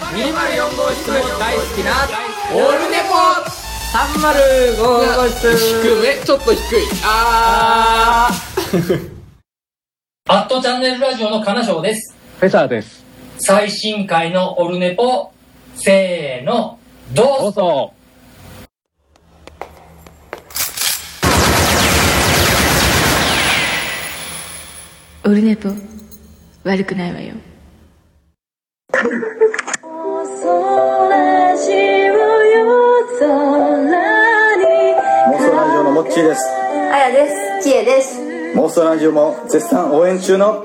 204号室も大好きなオルネポ305号室。低め。ちょっと低い。あ アットチャンネルラジオの金賞です。フェザーです。最新回のオルネポ、せーの、どどうぞ。うぞ。オルネポ。悪くないわよモッチーですあやです。ちえです。妄想ラジオも絶賛応援中の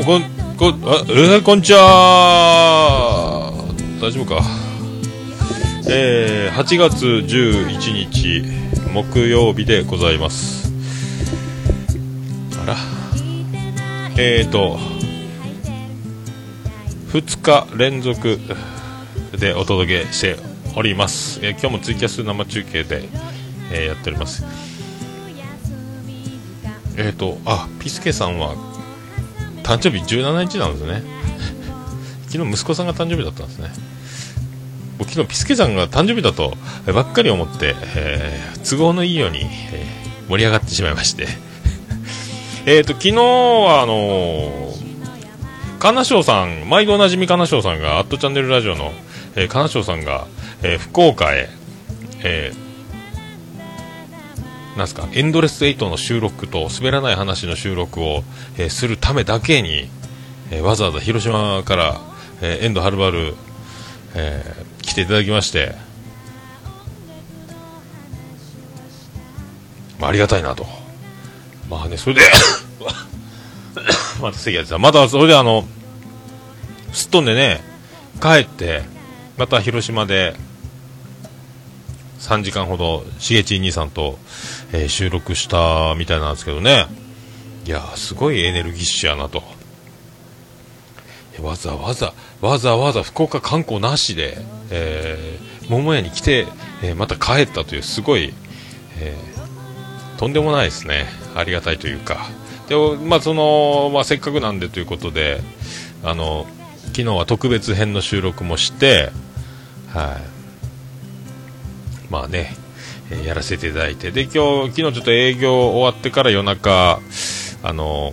ここんこあえー、こんにちは大丈夫かえー、8月11日木曜日でございますあらえーと2日連続でお届けしております、えー今日もツイキャス生中継で、えーやっておりますえーとあピスケさんは誕生日17日なんですね。昨日息子さんが誕生日だったんですね。僕昨日ピスケさんが誕生日だとばっかり思って、えー都合のいいように、えー盛り上がってしまいまして。えっと昨日はあのー、金賞さん毎度おなじみ金賞さんがアットチャンネルラジオの、えー、金賞さんが、えー福岡へ、えーなんすか？エンドレス8の収録と滑らない話の収録を、えーするためだけに、えーわざわざ広島から、えー遠藤はるばる、えー来ていただきまして、まあ、ありがたいなと。まあねそれでまた席が出たまたそれであのすっ飛んでね帰ってまた広島で3時間ほどしげち兄さんと、えー収録したみたいなんですけどね。いやーすごいエネルギッシュやなと。わざわざわざわざ福岡観光なしで、えー、桃屋に来て、えーまた帰ったというすごい、えーとんでもないですね。ありがたいというか。で、まあそのまあ、せっかくなんでということであの昨日は特別編の収録もしてはい。まあね、えーやらせていただいて。で今日昨日ちょっと営業終わってから夜中あの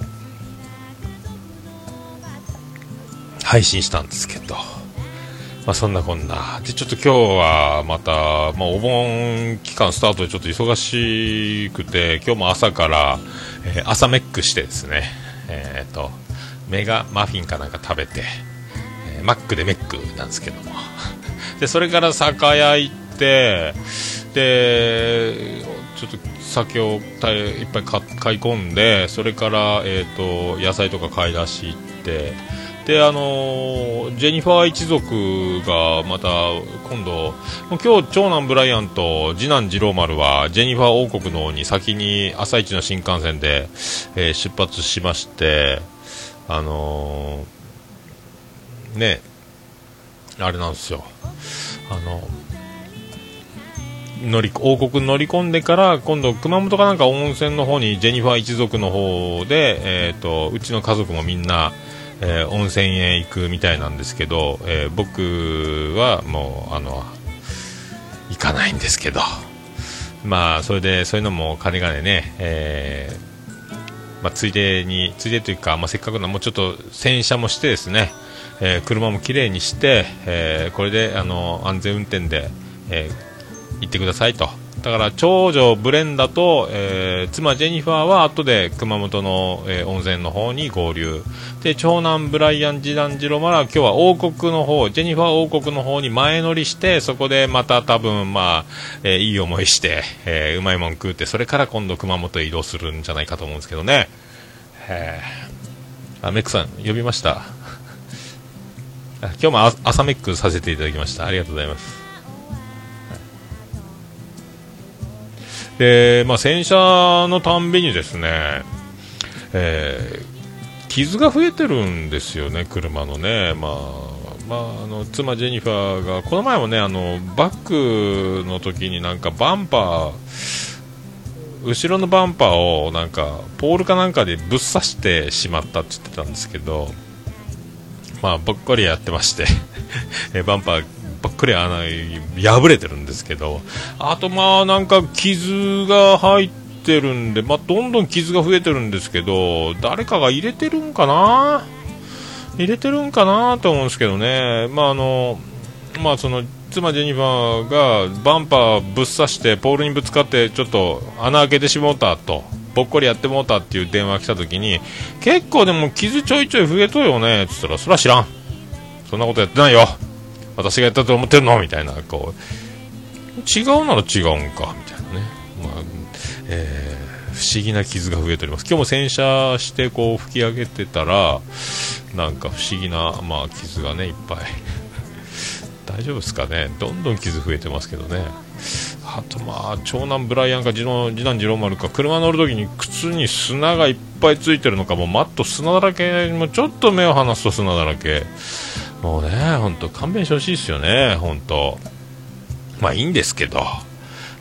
配信したんですけど、まあ、そんなこんな。でちょっと今日はまた、まあ、お盆期間スタートでちょっと忙しくて今日も朝から、えー朝メックしてですね。えっ、とメガマフィンかなんか食べて、えーマックでメックなんですけども。でそれから酒屋行ってでちょっと酒をいっぱい買い込んでそれから、えー、と野菜とか買い出し行ってであのジェニファー一族がまた今度今日長男ブライアンと次男次郎丸はジェニファー王国の方に先に朝一の新幹線で、えー出発しましてあのーねあれなんですよ。あの乗り王国乗り込んでから今度熊本かなんか温泉の方にジェニファー一族の方で、えー、とうちの家族もみんな、えー温泉へ行くみたいなんですけど、えー僕はもうあの行かないんですけど。まあそれでそういうのも金がね、えーまあ、ついでについでというか、まあ、せっかくなもうちょっと洗車もしてですね、えー車もきれいにして、えーこれであの安全運転で、えー行ってくださいと。だから長女ブレンダと、えー妻ジェニファーは後で熊本の、えー温泉の方に合流。で長男ブライアン次男次郎マラは今日は王国の方。ジェニファー王国の方に前乗りしてそこでまた多分まあ、えーいい思いして、えうまいもん食うてそれから今度熊本へ移動するんじゃないかと思うんですけどね。へー。あメックさん呼びました？今日も朝メックさせていただきました。ありがとうございます。で、まあ、洗車のたんびにですね、えー傷が増えてるんですよね、車のね。まあまあ、あの妻ジェニファーがこの前もねあのバックの時になんかバンパー後ろのバンパーをなんかポールかなんかでぶっ刺してしまったって言ってたんですけどまあばっかりやってまして えバンパーばっかり穴破れてるんですけどあとまあなんか傷が入ってるんでまあどんどん傷が増えてるんですけど誰かが入れてるんかな？入れてるんかなと思うんですけどね。まああのまあその妻ジェニファーがバンパーぶっ刺してポールにぶつかってちょっと穴開けてしもうたとぼっこりやってもうたっていう電話来た時に結構でも傷ちょいちょい増えとるよね。っつったらそりゃ知らん。そんなことやってないよ。私がやったと思ってるの？みたいなこう。違うなら違うんかみたいなね、まあえー不思議な傷が増えております。今日も洗車してこう拭き上げてたらなんか不思議な、まあ、傷がねいっぱい。大丈夫ですかね？どんどん傷増えてますけどね。あとまあ長男ブライアンか次男次男次郎丸か車乗るときに靴に砂がいっぱいついてるのかもうマット砂だらけもうちょっと目を離すと砂だらけ。もうね本当勘弁してほしいですよね本当まあいいんですけど。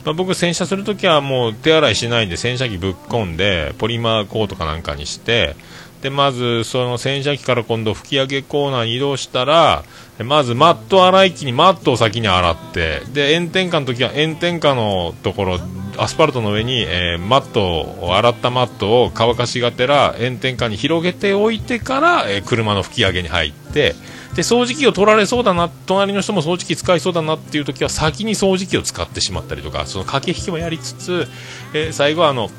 まあ、僕、洗車するときはもう手洗いしないんで洗車機ぶっ込んでポリマーコートかなんかにしてでまずその洗車機から今度吹き上げコーナーに移動したらまずマット洗い機にマットを先に洗ってで炎天下の時は炎天下のところアスファルトの上に、えーマットを洗ったマットを乾かしがてら炎天下に広げておいてから、えー車の吹き上げに入ってで掃除機を取られそうだな隣の人も掃除機使いそうだなっていう時は先に掃除機を使ってしまったりとかその駆け引きもやりつつ、えー最後はあの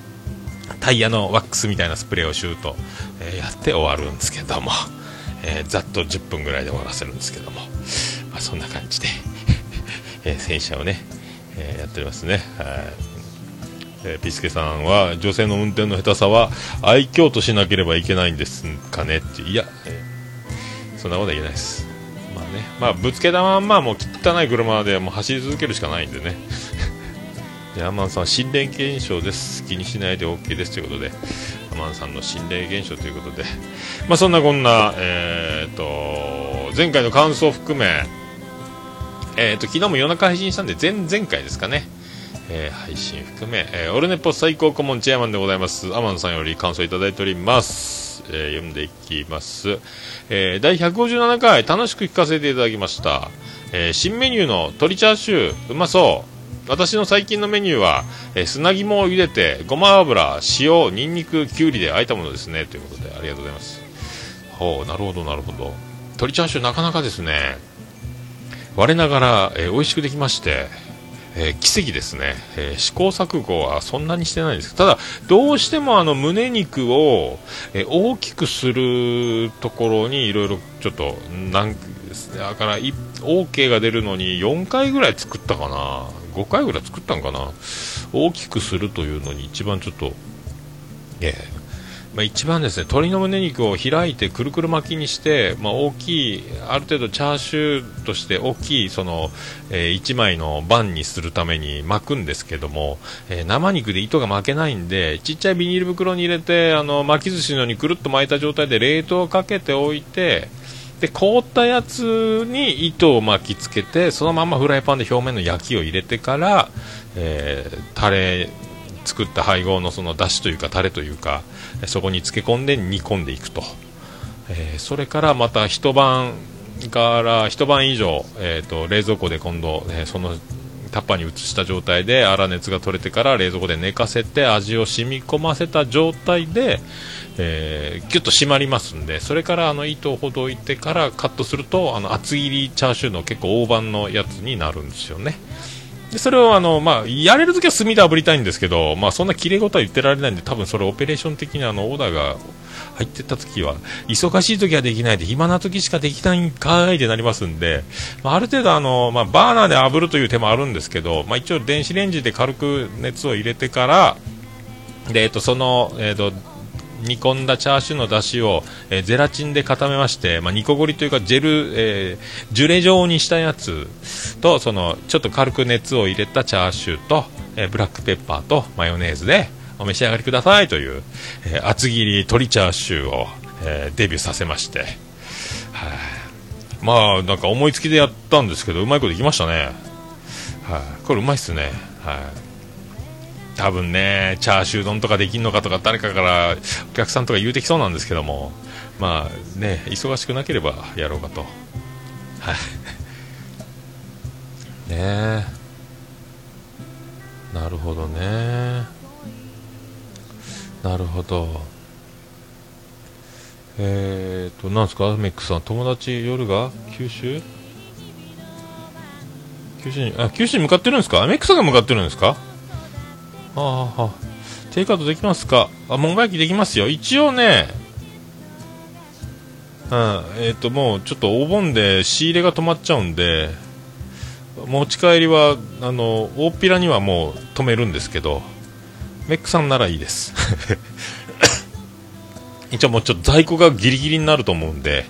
タイヤのワックスみたいなスプレーをシュート、えーやって終わるんですけども、えーざっと10分ぐらいで終わらせるんですけども、まあ、そんな感じで、えー洗車をね、えーやっておりますね。はいえーピスケさんは女性の運転の下手さは愛嬌としなければいけないんですかねっていや、えーそんなことは言えないです。まあね。まあぶつけたまんまもう汚い車でもう走り続けるしかないんでね。でアマンさん心霊現象です。気にしないで OK ですということで。アマンさんの心霊現象ということで。まあそんなこんなえー、と前回の感想を含めえー、と昨日も夜中配信したんで前々回ですかね。えー配信含め、えーオルネポ最高顧問チェアマンでございます。アマンさんより感想いただいております、えー読んでいきます、えー第157回楽しく聞かせていただきました、えー新メニューの鶏チャーシューうまそう。私の最近のメニューは、え砂肝を茹でてごま油塩ニンニクきゅうりで和えたものですね。ということでありがとうございます。ほうなるほどなるほど。鶏チャーシューなかなかですね。我ながら、えー美味しくできまして、えー奇跡ですね、えー試行錯誤はそんなにしてないですただどうしてもあの胸肉を、えー大きくするところにいろいろちょっとなんだから OK が出るのに4回ぐらい作ったかな？5回ぐらい作ったんかな？大きくするというのに一番ちょっとえーまあ、一番ですね鶏の胸肉を開いてくるくる巻きにして、まあ、大きいある程度チャーシューとして大きいその、え1枚のバンにするために巻くんですけども、えー生肉で糸が巻けないんでちっちゃいビニール袋に入れてあの巻き寿司のようにくるっと巻いた状態で冷凍をかけておいてで凍ったやつに糸を巻きつけてそのままフライパンで表面の焼きを入れてから、えータレ作った配合のその出汁というかタレというかそこに漬け込んで煮込んでいくと、えーそれからまた一晩から一晩以上、えー、と冷蔵庫で今度、えーそのタッパーに移した状態で粗熱が取れてから冷蔵庫で寝かせて味を染み込ませた状態で、えー、ギュッと締まりますんでそれからあの糸をほどいてからカットするとあの厚切りチャーシューの結構大判のやつになるんですよね。でそれをあの、まあ、やれるときは炭で炙りたいんですけど、まあ、そんな綺麗事は言ってられないんで多分それオペレーション的にあのオーダーが入ってった時は忙しい時はできないで暇な時しかできないんかいってなりますんで、まあ、ある程度あの、まあ、バーナーで炙るという手もあるんですけど、まあ、一応電子レンジで軽く熱を入れてからで、えっと、その、えっと煮込んだチャーシューの出汁を、えーゼラチンで固めまして、まあ、煮こごりというかジェル、えージュレ状にしたやつとそのちょっと軽く熱を入れたチャーシューと、えーブラックペッパーとマヨネーズでお召し上がりくださいという、えー厚切り鶏チャーシューを、えデビューさせまして、はい。まあなんか思いつきでやったんですけどうまいこといきましたね、はい。これうまいっすね。はい。多分ねチャーシュー丼とかできんのかとか誰かからお客さんとか言うてきそうなんですけども。まあね忙しくなければやろうかと。はい。ね。なるほどね。なるほど。えーとなんですか？メックさん。友達夜が？九州？九州に？あ九州に向かってるんですか？アメックさんが向かってるんですか？ああテイクアウトできますか？あ門外機できますよ。一応ねうんえっ、ともうちょっとお盆で仕入れが止まっちゃうんで持ち帰りはあの大っぴらにはもう止めるんですけどメックさんならいいです。一応もうちょっと在庫がギリギリになると思うんで。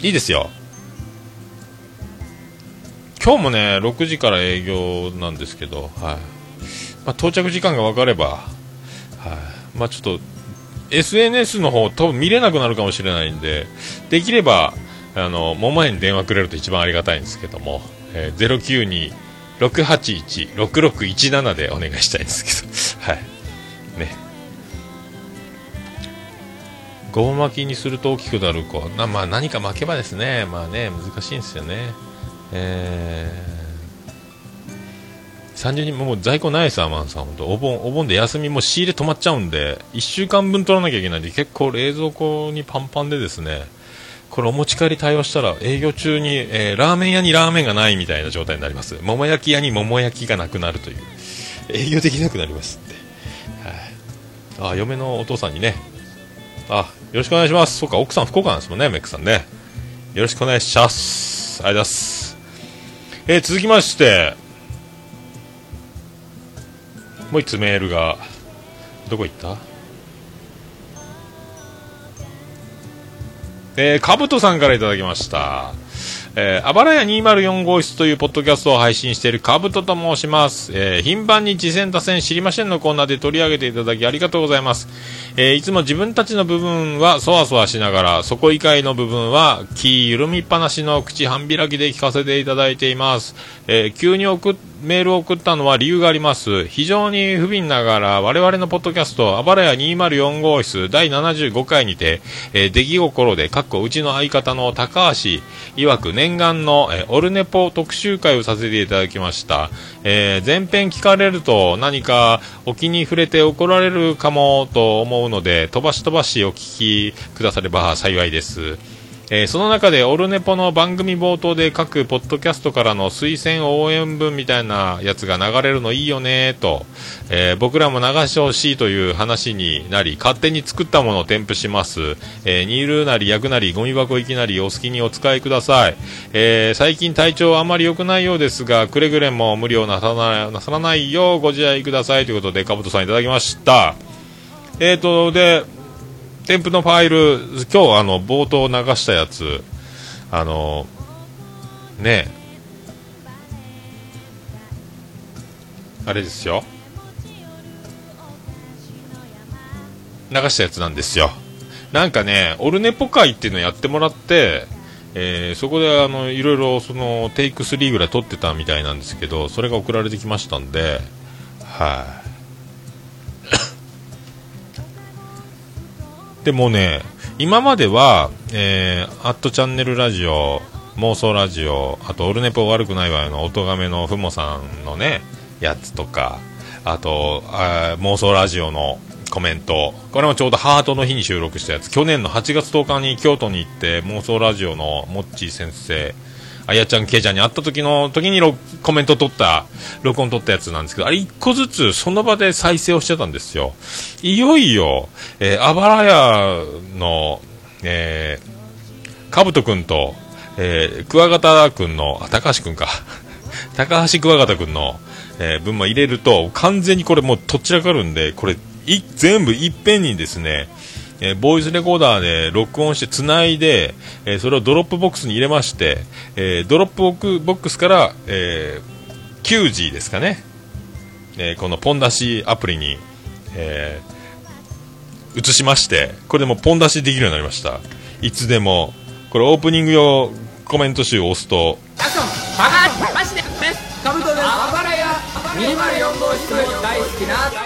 いいですよ。今日もね6時から営業なんですけど、はい。まあ、到着時間が分かれば、はい。まあ、ちょっと SNS の方多分見れなくなるかもしれないんでできればあの桃屋に電話くれると一番ありがたいんですけども、えー、092-681-6617でお願いしたいんですけど はい。ね。ごま巻きにすると大きくなる子。な、まあ、何か巻けばですね。まあね難しいんですよね。えー、30人もう在庫ないですアマンさん本当お盆お盆で休みも仕入れ止まっちゃうんで1週間分取らなきゃいけないんで結構冷蔵庫にパンパンでですねこれお持ち帰り対応したら営業中に、えーラーメン屋にラーメンがないみたいな状態になります。桃焼き屋に桃焼きがなくなるという。営業できなくなりますって、はい、あ嫁のお父さんにね。あよろしくお願いします。そうか奥さん福岡なんですもんねメックさんね。よろしくお願いします。ありがとうございます。えー続きましてもう一つメールがどこ行った？えー、かぶとさんからいただきました。えー、あばらや204号室というポッドキャストを配信しているかぶとと申します。えー、頻繁に次戦打線知りませんのコーナーで取り上げていただきありがとうございます。えー、いつも自分たちの部分はそわそわしながら、底以外の部分は気緩みっぱなしの口半開きで聞かせていただいています。えー、急に送メールを送ったのは理由があります。非常に不憫ながら、我々のポッドキャスト、あばらや204号室第75回にて、えー出来心で、かっこうちの相方の高橋曰く念願の、えーオルネポ特集会をさせていただきました。えー前編聞かれると何かお気に触れて怒られるかもと思うので、飛ばし飛ばしお聞きくだされば幸いです。えーその中でオルネポの番組冒頭で各ポッドキャストからの推薦応援文みたいなやつが流れるのいいよねと、えー僕らも流してほしいという話になり勝手に作ったものを添付します、えー煮るなり焼くなりゴミ箱行きなりお好きにお使いください、えー最近体調あまり良くないようですがくれぐれも無理をなさなさらないようご自愛くださいということでかぶとさんいただきました。えーとで添付のファイル、今日あの冒頭流したやつ、あのねあれですよ、流したやつなんですよ。なんかね、オルネポ会っていうのやってもらって、えーそこであのいろいろそのテイク3ぐらい撮ってたみたいなんですけど、それが送られてきましたんで、はい、でもね、今までは、えー、アットチャンネルラジオ、妄想ラジオ、あと、オルネポ悪くないわよの、音亀のふもさんのね、やつとか、あと、あ妄想ラジオのコメント、これもちょうどハートの日に収録したやつ、去年の8月10日に京都に行って、妄想ラジオのモッチー先生、あやちゃん、けいちゃんに会った時の時にコメント取った、録音取ったやつなんですけど、あれ一個ずつその場で再生をしてたんですよ。いよいよ、えー、あばらやの、えー、かぶとくんと、えー、クワガタくんの、あ、高橋くんか。高橋クワガタくんの、えー分も入れると、完全にこれもうとっちらかるんで、これ、い全部いっぺんにですね、えーボイスレコーダーで録音してつないで、えーそれをドロップボックスに入れまして、えードロップボックボックスから、えー、9G ですかね、えーこのポン出しアプリに、えー移しまして、これでもうポン出しできるようになりました。いつでも、これオープニング用コメント集を押すと、アクションバカマジでカブトです。あばらや204号室。大好きな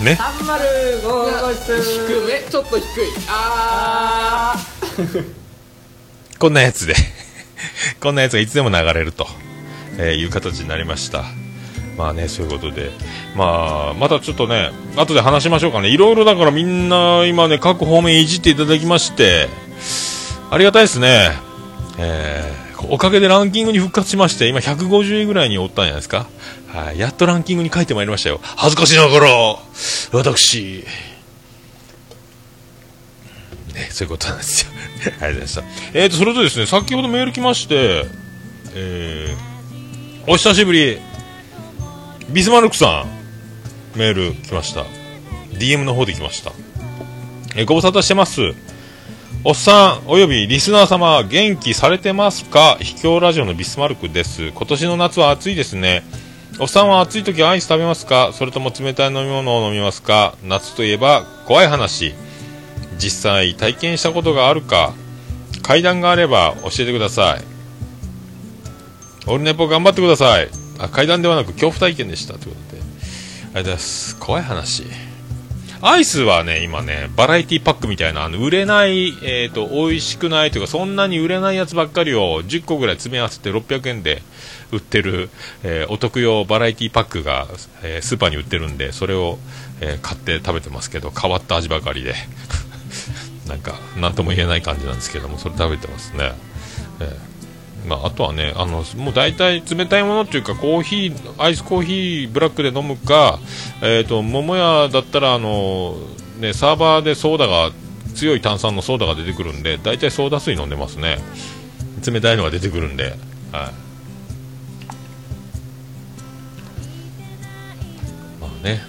ね、305号室低めちょっと低いあ こんなやつで、こんなやつがいつでも流れると、えーいう形になりました。まあね、そういうことで。まあ、またちょっとね、後で話しましょうかね。いろいろだからみんな今ね、各方面いじっていただきまして、ありがたいですね。えーおかげでランキングに復活しまして、今150位ぐらいにおったんじゃないですか。はい、やっとランキングに書いてまいりましたよ。恥ずかしながら、私、ね、そういうことなんですよ。ありがとうございました。えーと、それとですね、先ほどメール来まして、えー、お久しぶり、ビスマルクさん、メール来ました。DM の方で来ました。えーご無沙汰してます。おっさん、およびリスナー様、元気されてますか？秘境ラジオのビスマルクです。今年の夏は暑いですね。おっさんは暑い時アイス食べますか？それとも冷たい飲み物を飲みますか？夏といえば怖い話。実際体験したことがあるか？階段があれば教えてください。オルネポ頑張ってください。あ、階段ではなく恐怖体験でした。ということで。ありがとうございます。怖い話。アイスはね、今ね、バラエティパックみたいな、あの、売れない、えっ、と、美味しくないというか、そんなに売れないやつばっかりを10個ぐらい詰め合わせて600円で売ってる、えーお得用バラエティパックが、えースーパーに売ってるんで、それを、え買って食べてますけど、変わった味ばかりで。なんか、なんとも言えない感じなんですけども、それ食べてますね。えーまあ、とはね、あの、もう大体冷たいものっていうか、コーヒー、アイスコーヒーブラックで飲むか、えっ、と、桃屋だったら、あの、ね、サーバーでソーダが、強い炭酸のソーダが出てくるんで、大体ソーダ水飲んでますね。冷たいのが出てくるんで、はい。まあね。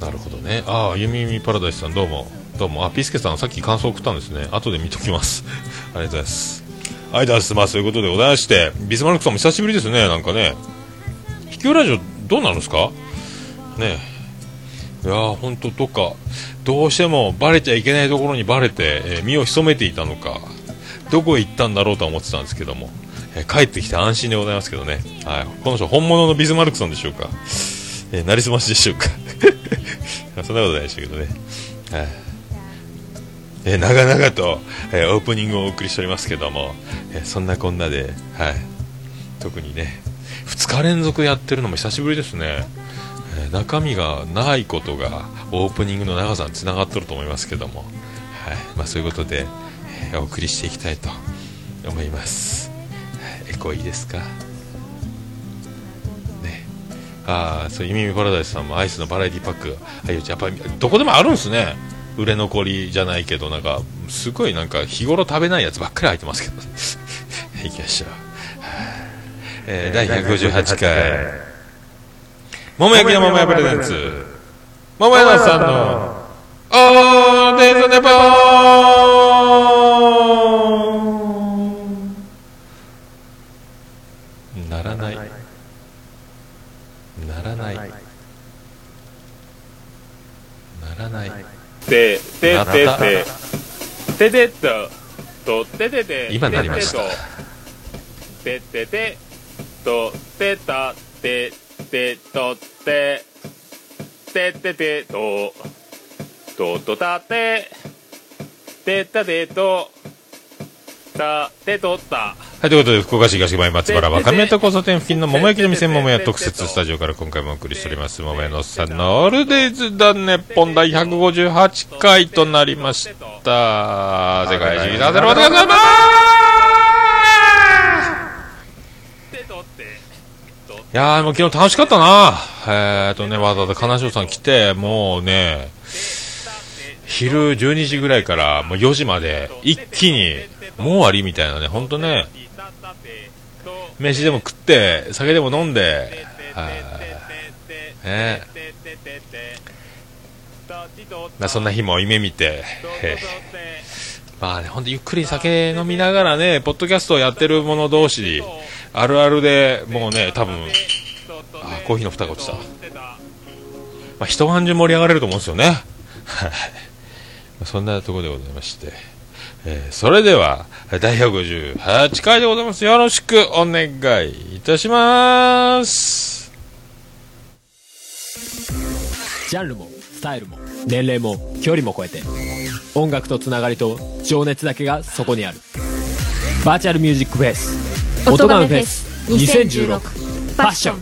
なるほどね。ああ、ゆみゆみパラダイスさん、どうも。どうも。あ、ピスケさん、さっき感想送ったんですね。後で見ときます。ありがとうございます。ありがとうございます。まあ、そういうことでございまして、ビスマルクさんも久しぶりですね、なんかね。秘境ラジオ、どうなるんですかねえ。いやー、ほんと、どっか、どうしてもバレちゃいけないところにバレて、えー身を潜めていたのか、どこへ行ったんだろうとは思ってたんですけども、えー帰ってきて安心でございますけどね。はい。この人、本物のビスマルクさんでしょうか。えー、なりすましでしょうか。そんなことないでしょうけどね。はい。えー長々と、えーオープニングをお送りしておりますけども、えーそんなこんなで、はい、特にね2日連続やってるのも久しぶりですね、え中身がないことがオープニングの長さにつながってると思いますけども、はい。まあ、そういうことで、えお送りしていきたいと思います、はい。エコいいですか？ね。ああそういう耳パラダイスさんもアイスのバラエティパックあやっぱりどこでもあるんですね。売れ残りじゃないけどなんかすごいなんか日頃食べないやつばっかり入ってますけど いきましょう、えー第158回。桃焼きの桃屋プレゼンツ。桃屋のさんのオーデイズネポー。ならない。ならない。ならないててててててっととててて今なりました。てててとてたててとててててとととたててたてとたてとったはい、ということで、福岡市東区前松原若宮と交差点付近の桃焼きの店桃屋特設スタジオから今回もお送りしております、桃屋のおっさんのオールデイズだね、本第158回となりました。世界中にさせるわけでございますいやー、もう昨日楽しかったな。えーとね、わざわざ金城さん来て、もうね、昼12時ぐらいからもう4時まで一気に、もう終わりみたいなね、ほんとね、飯でも食って、酒でも飲んで、はいねまあそんな日も夢見て、え ーまあね、ほんとゆっくり酒飲みながらね、ポッドキャストをやってる者同士、あるあるでもうね、多分、あ、コーヒーの蓋が落ちた。まあ一晩中盛り上がれると思うんですよね。そんなところでございまして。えーそれでは、第158回でございます。よろしくお願いいたします。ジャンルもスタイルも年齢も距離も超えて音楽とつながりと情熱だけがそこにあるバーチャルミュージックフェス音ガメフェス2016パッション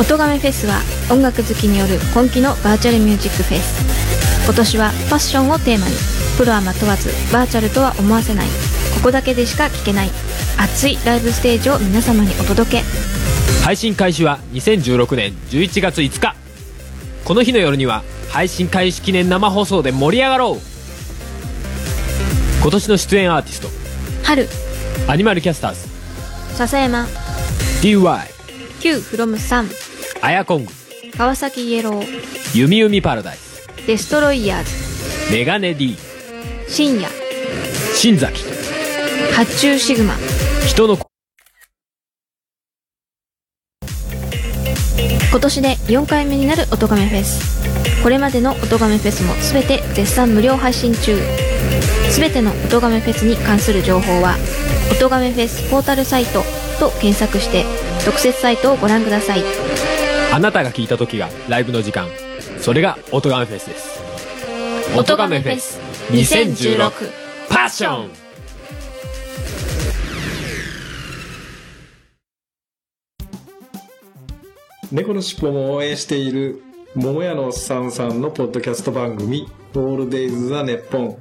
音亀フェスは音楽好きによる今季のバーチャルミュージックフェス今年はファッションをテーマにプロアマ問わずバーチャルとは思わせない。ここだけでしか聞けない。熱いライブステージを皆様にお届け。配信開始は2016年11月5日。この日の夜には配信開始記念生放送で盛り上がろう。今年の出演アーティスト。春。アニマルキャスターズ。笹山。DY Q from 3アヤコング。川崎イエロー。ユミユミパラダイス。デストロイヤーズ。メガネ D 深夜。新崎。発注シグマ。人の今年で4回目になる音亀フェス。これまでの音亀フェスも全て絶賛無料配信中。全ての音亀フェスに関する情報は「音亀フェスポータルサイト」と検索して特設サイトをご覧ください。あなたが聞いた時がライブの時間。それが音ガメフェスです。音亀フェス2016パッション。猫のしっぽも応援している桃屋のおっさんさんのポッドキャスト番組「オールデイズ・ザ・ネッポン」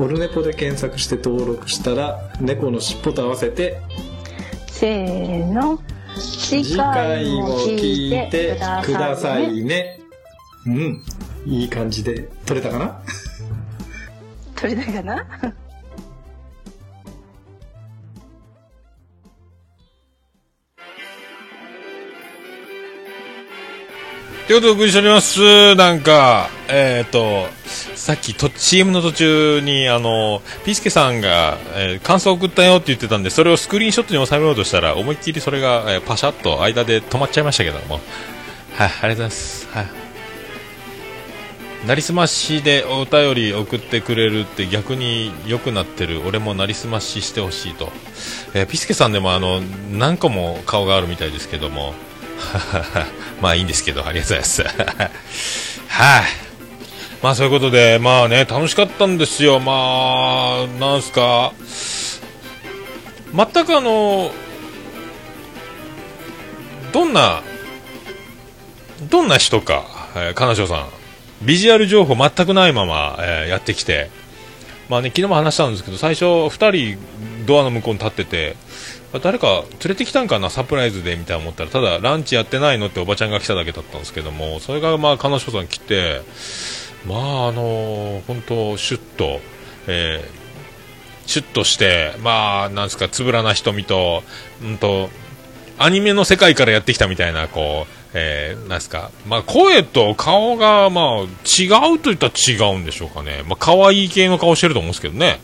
オルネポで検索して登録したら猫のしっぽと合わせてせーの。次次回も聞いてくださいね。うん。いい感じで撮れたかな？取れたかな？ということでお送りしております。なんか、えっ、と、さっきと CM の途中に、あの、ピースケさんが、えー感想送ったよって言ってたんで、それをスクリーンショットに収めようとしたら、思いっきりそれが、えーパシャッと間で止まっちゃいましたけども。はい、ありがとうございます。はい。なりすましでお便り送ってくれるって逆に良くなってる。俺もなりすまししてほしいと、えーピスケさんでもあの何個も顔があるみたいですけども。まあいいんですけどありがとうございます。はい、まあそういうことでまあね楽しかったんですよ。まあなんすか。全くあのどんなどんな人か、えー、金城さん。ビジュアル情報全くないまま、えーやってきて、まあね、昨日も話したんですけど、最初、2人ドアの向こうに立ってて、誰か連れてきたんかな、サプライズでみたいな思ったら、ただランチやってないのっておばちゃんが来ただけだったんですけども、それがまあ、金城さん来て、まあ、あの本当、シュッと、えーシュッとして、まあ、なんですか、つぶらな瞳と、うんと、アニメの世界からやってきたみたいな、こう、えー、なんすか、まあ、声と顔が、まあ、違うと言ったら違うんでしょうかね。まあ、可愛い系の顔してると思うんですけどね。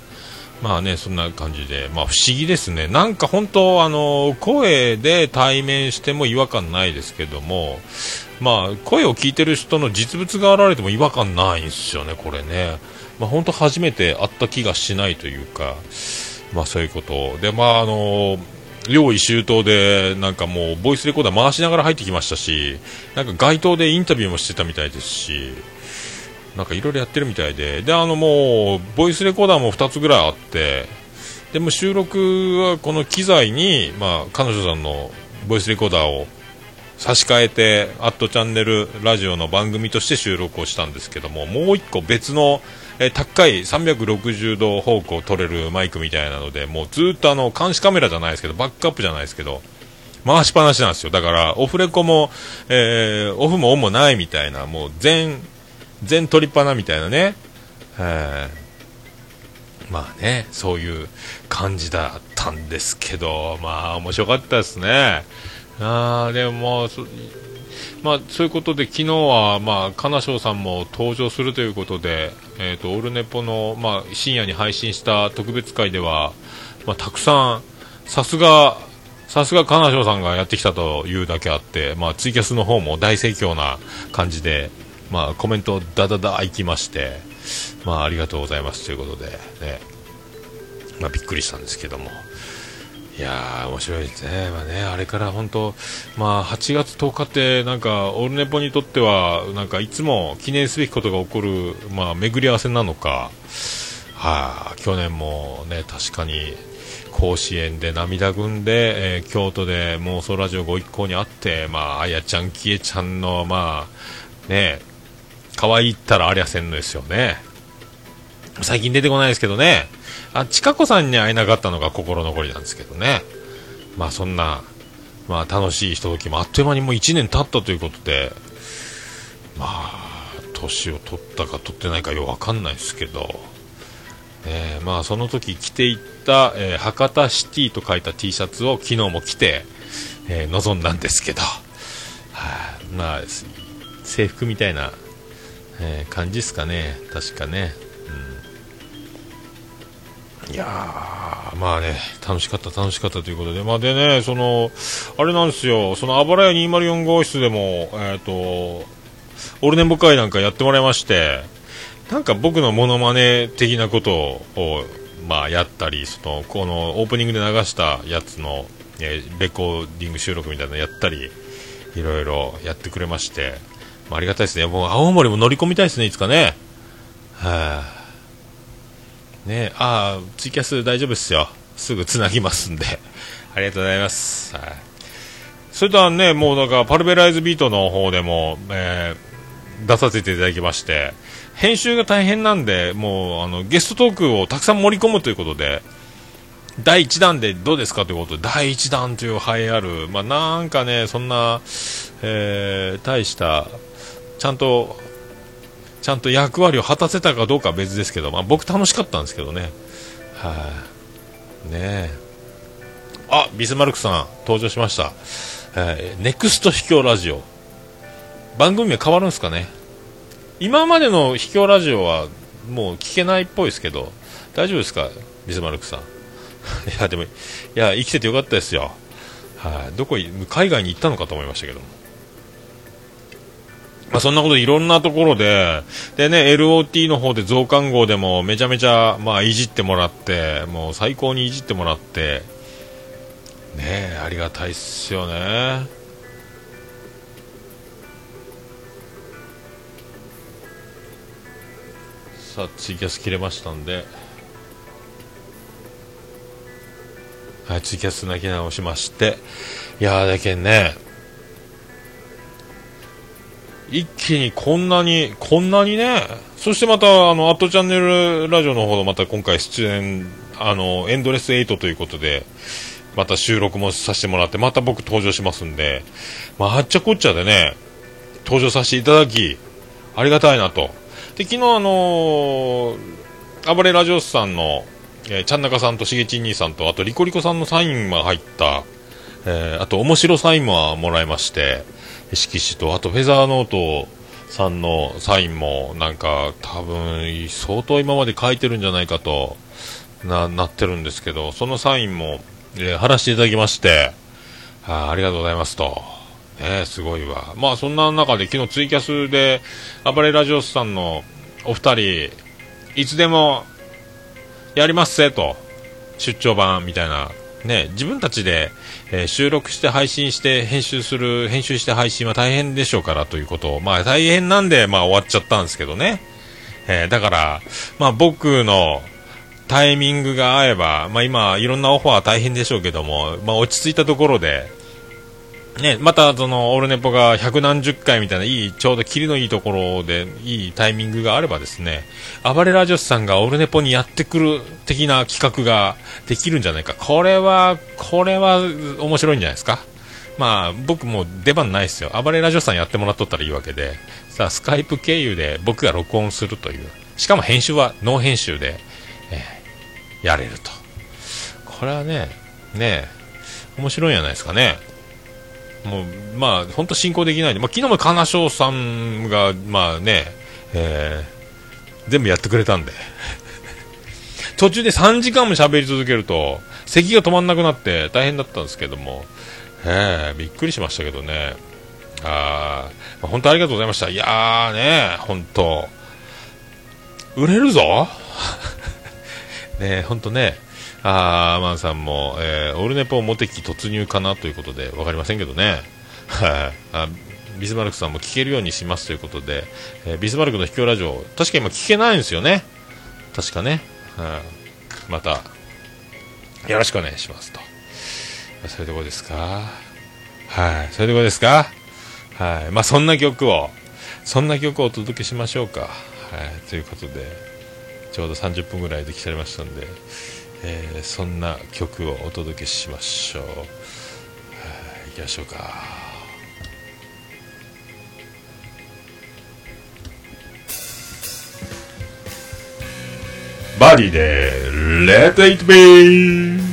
まあね、そんな感じで、まあ、不思議ですね。なんか本当、あの、声で対面しても違和感ないですけども、まあ、声を聞いてる人の実物が現れても違和感ないんですよね、これね。まあ、本当初めて会った気がしないというか、まあ、そういうこと。で、まあ、あの、用意周到で、なんかもう、ボイスレコーダー回しながら入ってきましたし、なんか街頭でインタビューもしてたみたいですし、なんかいろいろやってるみたいで、で、あのもう、ボイスレコーダーも2つぐらいあって、でも収録はこの機材に、まあ、彼女さんのボイスレコーダーを差し替えて、アットチャンネルラジオの番組として収録をしたんですけども、もう1個別の、え高い360度方向を撮れるマイクみたいなので、もうずっとあの、監視カメラじゃないですけど、バックアップじゃないですけど、回しっぱなしなんですよ。だから、オフレコも、えーオフもオンもないみたいな、もう全、全取りっぱなみたいなね。えまあね、そういう感じだったんですけど、まあ面白かったですね。あーでもまあ、そういうことで昨日は、まあ、金賞さんも登場するということで、えー、とオルネポの、まあ、深夜に配信した特別会では、まあ、たくさんさすがさすが金賞さんがやってきたというだけあって、まあ、ツイキャスの方も大盛況な感じで、まあ、コメントダダダいきまして、まあ、ありがとうございますということで、ねまあ、びっくりしたんですけども。いや面白いですね、まあね、あれから本当、まあ、8月10日って、なんか、オルネポにとっては、なんかいつも記念すべきことが起こる、まあ、巡り合わせなのか、はあ、去年もね、確かに、甲子園で涙ぐんで、えー京都で妄想ラジオご一行に会って、まあ、あやちゃん、きえちゃんの、まあ、ね、可愛いったらありゃせんのですよね。最近出てこないですけどね、あ、ちかこさんに会えなかったのが心残りなんですけどね。まあそんな、まあ楽しいひとときもあっという間にもう1年経ったということで、まあ、年を取ったか取ってないかよくわかんないですけど、ねえまあその時着ていった、えー博多シティと書いた T シャツを昨日も着て、えー臨んだんですけど、はあまあ、制服みたいな、え感じですかね、確かね。いや、まあね、楽しかった、楽しかったということで、まあでね、その、あれなんですよ、その、あばらや204号室でも、えっ、と、オルネンボ会なんかやってもらいまして、なんか僕のモノマネ的なことを、まあやったり、その、このオープニングで流したやつの、えーレコーディング収録みたいなのやったり、いろいろやってくれまして、まあ、ありがたいですね。もう青森も乗り込みたいですね、いつかね。はい、ねあ、ツイキャス大丈夫ですよ。すぐつなぎますんで。ありがとうございます。はい。それとはね、もうだから、パルベライズビートの方でも、えー出させていただきまして、編集が大変なんで、もう、あの、ゲストトークをたくさん盛り込むということで、第1弾でどうですかということで、第1弾という栄えある、まあ、なんかね、そんな、えー大した、ちゃんと、ちゃんと役割を果たせたかどうかは別ですけど、まあ、僕楽しかったんですけどね。はい、ね。あ、ビスマルクさん、登場しました。えーネクスト秘境ラジオ。番組名変わるんですかね。今までの秘境ラジオはもう聞けないっぽいですけど、大丈夫ですか？ビスマルクさん。いや、でも、いや、生きててよかったですよ。はい、どこ、海外に行ったのかと思いましたけども。まあ、そんなこといろんなところで、でね、LOT の方で増刊号でもめちゃめちゃ、まあ、いじってもらって、もう最高にいじってもらって、ね、ありがたいっすよね。さあ、ツイキャス切れましたんで、はい、ツイキャス泣き直しまして、いやーだけんね、一気にこんなに、こんなにね、そしてまた、あの、アットチャンネルラジオの方また今回出演、あの、エンドレス8ということで、また収録もさせてもらって、また僕登場しますんで、まあ、あっちゃこっちゃでね、登場させていただき、ありがたいなと。で、昨日あのー、暴れラジオスさんの、えー、ちゃんなかさんとしげちん兄さんと、あとリコリコさんのサインが入った、えーあと面白サインももらいまして、色紙と、あとフェザーノートさんのサインも、なんか、多分、相当今まで書いてるんじゃないかと、な、なってるんですけど、そのサインも、えー貼らせていただきまして、あありがとうございますと。ねすごいわ。まあ、そんな中で昨日ツイキャスで、暴れラジオスさんのお二人、いつでも、やりますせと、出張版みたいな、ね、自分たちで、えー収録して配信して編集する、編集して配信は大変でしょうからということを、まあ大変なんで、まあ終わっちゃったんですけどね。えーだから、まあ僕のタイミングが合えば、まあ今いろんなオファー大変でしょうけども、まあ落ち着いたところで、ね、またそのオールネポが百何十回みたいないい、ちょうどキリのいいところでいいタイミングがあればですね、暴れラジオスさんがオールネポにやってくる的な企画ができるんじゃないか。これは、これは面白いんじゃないですか。まあ僕も出番ないですよ。暴れラジオスさんやってもらっとったらいいわけで、さあスカイプ経由で僕が録音するという。しかも編集はノー編集で、えーやれると。これはね、ね面白いんじゃないですかね。もう、まあ、本当進行できないんで、まあ、昨日も金賞さんが、まあね、えー全部やってくれたんで。途中で3時間も喋り続けると、咳が止まんなくなって大変だったんですけども、えーびっくりしましたけどね。あ、まあ本当ありがとうございました。いやーね、本当売れるぞ ね本当ね、あ、アマンさんも、えーオルネポモテキ突入かなということで、わかりませんけどね。あビスマルクさんも聞けるようにしますということで、えービスマルクの秘境ラジオ、確か今聞けないんですよね。確かね。はい。また、よろしくお願いしますと。そういうとこですか？はい。そういうとこですか？はい。まあ、そんな曲を、そんな曲をお届けしましょうか。はい。ということで、ちょうど30分ぐらいできちゃいましたんで、えーそんな曲をお届けしましょう。はい。行きましょうか。バディで、Let It Be!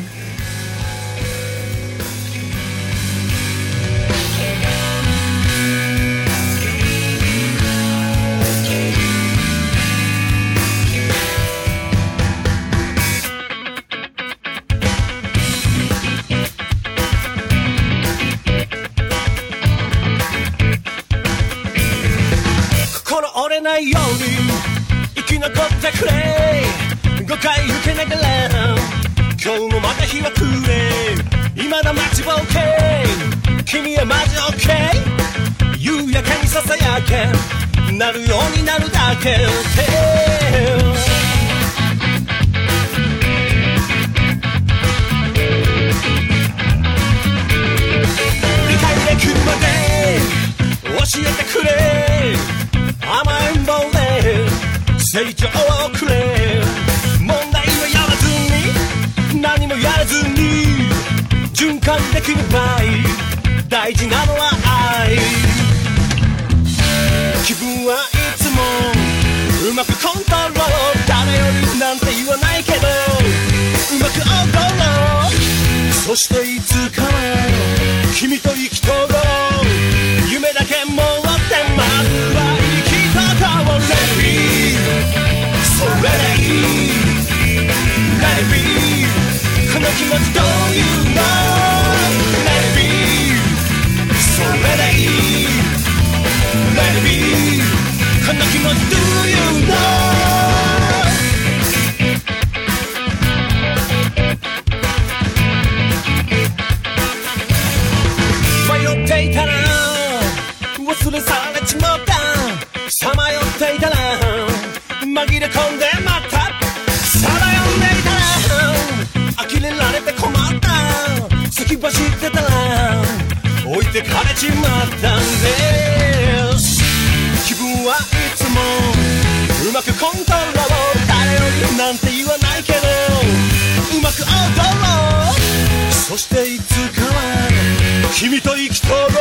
君と生きとる。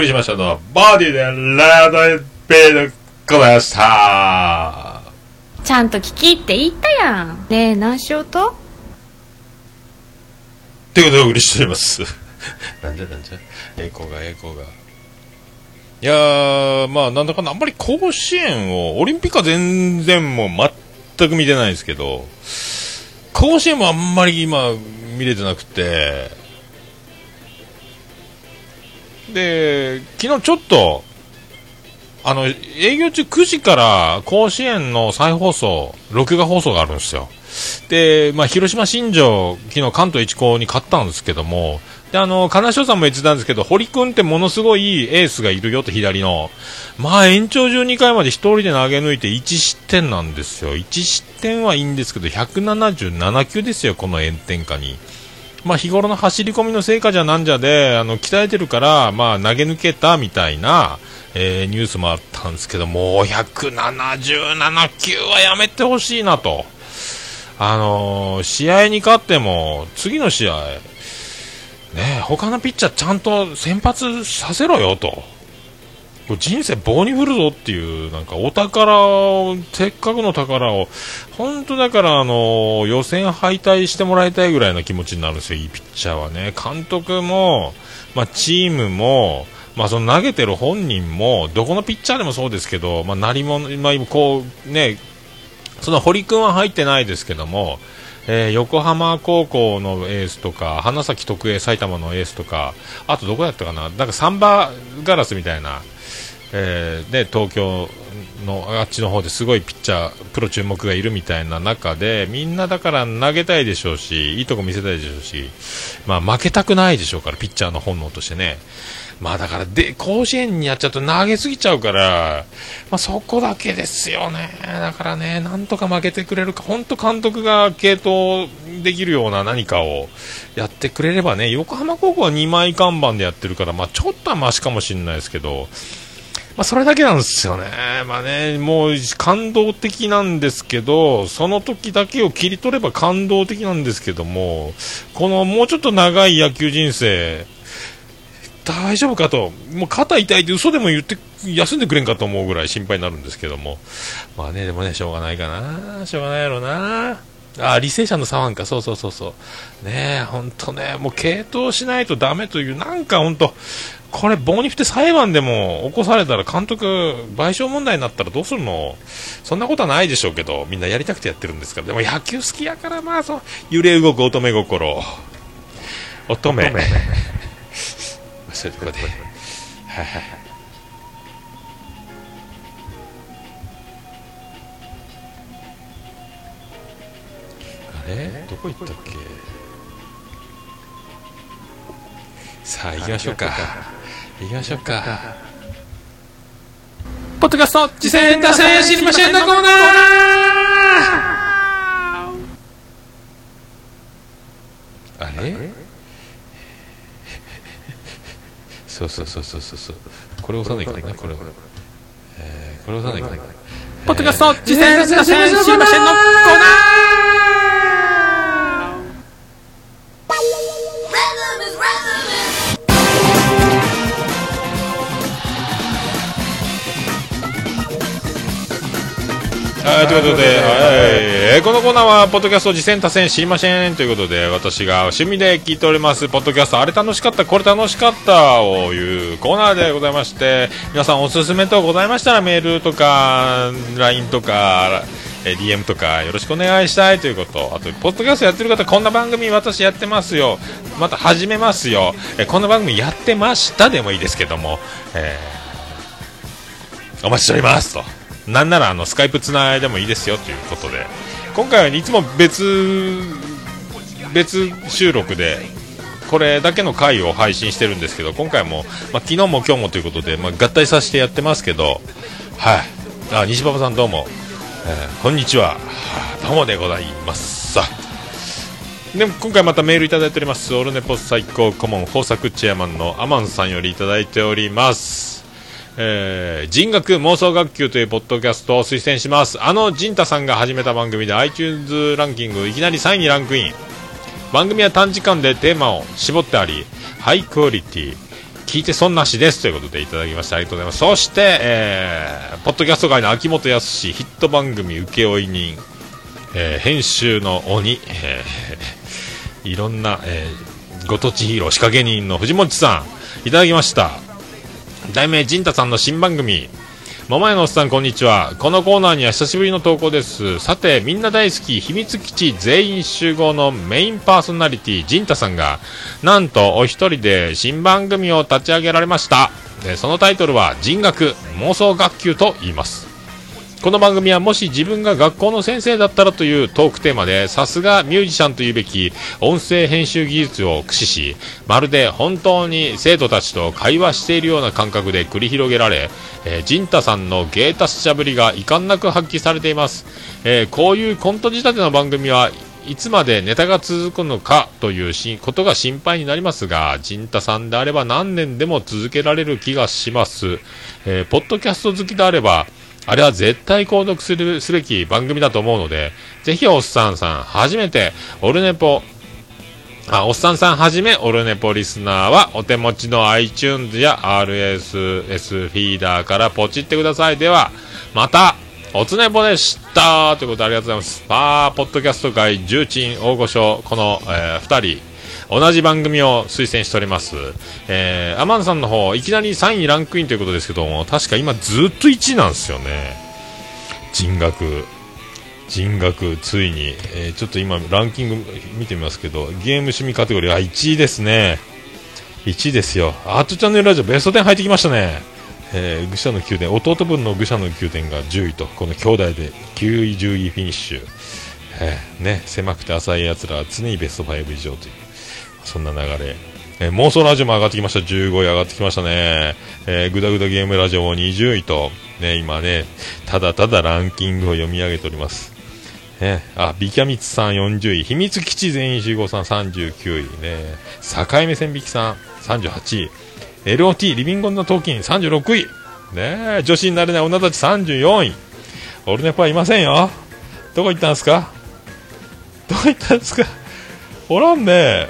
送りしましたのは、バーディーでラードベーでございました。ちゃんと聞きって言ったやんねえ何しようと？ということでお送りしております。なんじゃなんじゃ？栄光が栄光が。いやー、まあなんだかんだあんまり甲子園を、オリンピックは全然もう全く見てないですけど、甲子園もあんまり今見れてなくて、で、昨日ちょっと、あの、営業中9時から甲子園の再放送、録画放送があるんですよ。で、まあ、広島新庄、昨日関東一高に勝ったんですけども、で、あの、金城さんも言ってたんですけど、堀君ってものすごいエースがいるよと左の。まあ、延長12回まで一人で投げ抜いて1失点なんですよ。1失点はいいんですけど、177球ですよ、この炎天下に。まあ、日頃の走り込みの成果じゃなんじゃで、あの、鍛えてるから、まあ、投げ抜けたみたいな、えーニュースもあったんですけど、もう177球はやめてほしいなと。あのー試合に勝っても、次の試合、ね、他のピッチャーちゃんと先発させろよと。人生棒に振るぞっていう、なんかお宝を、せっかくの宝を、本当だから、あの予選敗退してもらいたいぐらいの気持ちになるんですよ、いいピッチャーはね。監督も、まあ、チームも、まあ、その投げてる本人も、どこのピッチャーでもそうですけど、まあ、なりも、まあ、こう、ね、その堀君は入ってないですけども、えー横浜高校のエースとか、花咲徳栄埼玉のエースとか、あとどこだったかな、なんかサンバガラスみたいな、えーで東京のあっちの方ですごいピッチャー、プロ注目がいるみたいな中で、みんなだから投げたいでしょうし、いいとこ見せたいでしょうし、まあ負けたくないでしょうから、ピッチャーの本能としてね。まあだからで、甲子園にやっちゃうと投げすぎちゃうから、まあそこだけですよね。だからね、なんとか負けてくれるか、本当監督が継投できるような何かをやってくれればね、横浜高校は2枚看板でやってるから、まあちょっとはマシかもしれないですけど、まあそれだけなんですよね。まあね、もう感動的なんですけど、その時だけを切り取れば感動的なんですけども、このもうちょっと長い野球人生、大丈夫かと、もう肩痛いって嘘でも言って休んでくれんかと思うぐらい心配になるんですけども、まあね、でもね、しょうがないかな、しょうがないやろな。あ、履正社の左腕か、そうそうそうそう。ねえ、ほんとね、もう継投しないとダメという、なんかほんと、これ棒に振って裁判でも起こされたら監督、賠償問題になったらどうするの？そんなことはないでしょうけど、みんなやりたくてやってるんですから。でも野球好きやから、まあそう、揺れ動く乙女心。乙女。そういうところで。はいはいはい。あれ？どこ行ったっけ？さあ行きましょうか。行きましょうか。ポッドキャスト次戦打線知りませんのコーナー。あれ？そうそうそうそうそうこれ押さないかんなこれ、えー、これ押さないかポッドキャスト次戦打線知りませんのコーナはということで、はい。えーこのコーナーは、ポッドキャスト次戦多戦知りませんということで、私が趣味で聞いております、ポッドキャスト、あれ楽しかった、これ楽しかったをいうコーナーでございまして、皆さんおすすめとございましたら、メールとか、LINE とか、えー DM とかよろしくお願いしたいということ、あと、ポッドキャストやってる方、こんな番組私やってますよ、また始めますよ、えーこんな番組やってましたでもいいですけども、えーお待ちしておりますと。なんならあのスカイプつないでもいいですよということで、今回はいつも別、別収録で、これだけの回を配信してるんですけど、今回も、まあ、昨日も今日もということで、まあ、合体させてやってますけど、はい。あ、西馬場さんどうも、えーこんにちは。どうもでございます。さでも今回またメールいただいております。オルネポス最高顧問豊作チェアマンのアマンさんよりいただいております。えー人学妄想学級というポッドキャストを推薦します。あの陣太さんが始めた番組で iTunes ランキングいきなり3位にランクイン。番組は短時間でテーマを絞ってあり、ハイクオリティ、聞いて損なしです。ということでいただきましてありがとうございます。そして、えー、ポッドキャスト界の秋元康ヒット番組請負人、えー編集の鬼、えー いろんな、えーご当地ヒーロー仕掛け人の藤本さん。いただきました。題名陣太さんの新番組。桃屋のおっさんこんにちは。このコーナーには久しぶりの投稿です。さてみんな大好き秘密基地全員集合のメインパーソナリティ陣太さんがなんとお一人で新番組を立ち上げられました。そのタイトルは人学妄想学級と言います。この番組はもし自分が学校の先生だったらというトークテーマでさすがミュージシャンというべき音声編集技術を駆使しまるで本当に生徒たちと会話しているような感覚で繰り広げられ、えー、陣太さんの芸達者ぶりが遺憾なく発揮されています、えーこういうコント仕立ての番組はいつまでネタが続くのかというしことが心配になりますが、陣太さんであれば何年でも続けられる気がします。えーポッドキャスト好きであれば、あれは絶対購読するすべき番組だと思うので、ぜひおっさんさん、初めて、オルネポ、あ、おっさんさんはじめ、オルネポリスナーは、お手持ちの iTunes や RSS フィーダーからポチってください。では、また、おつねぽでしたということでありがとうございます。パー、ポッドキャスト界重鎮大御所、この、えー二人、同じ番組を推薦しております。えー、アマンさんの方、いきなり3位ランクインということですけども、確か今ずっと1位なんですよね。人学。人学、ついに、えーちょっと今ランキング見てみますけど、ゲーム趣味カテゴリー、あ、1位ですね。1位ですよ。アートチャンネルラジオベスト10入ってきましたね。えー、愚者の宮殿、弟分の愚者の宮殿が10位と、この兄弟で9位、10位フィニッシュ。えーね、狭くて浅い奴らは常にベスト5以上という、そんな流れ。えー妄想ラジオも上がってきました。15位上がってきましたね。えー、ぐだぐだゲームラジオも20位と、ね、今ね、ただただランキングを読み上げております。ね、あ、ビキャミツさん40位、秘密基地全員集合さん39位、ね、境目線引きさん38位、LOT リビングオンのトーキン36位、ね、女子になれない女たち34位、オルネポはいませんよ。どこ行ったんですか？どこ行ったんですか？おらんね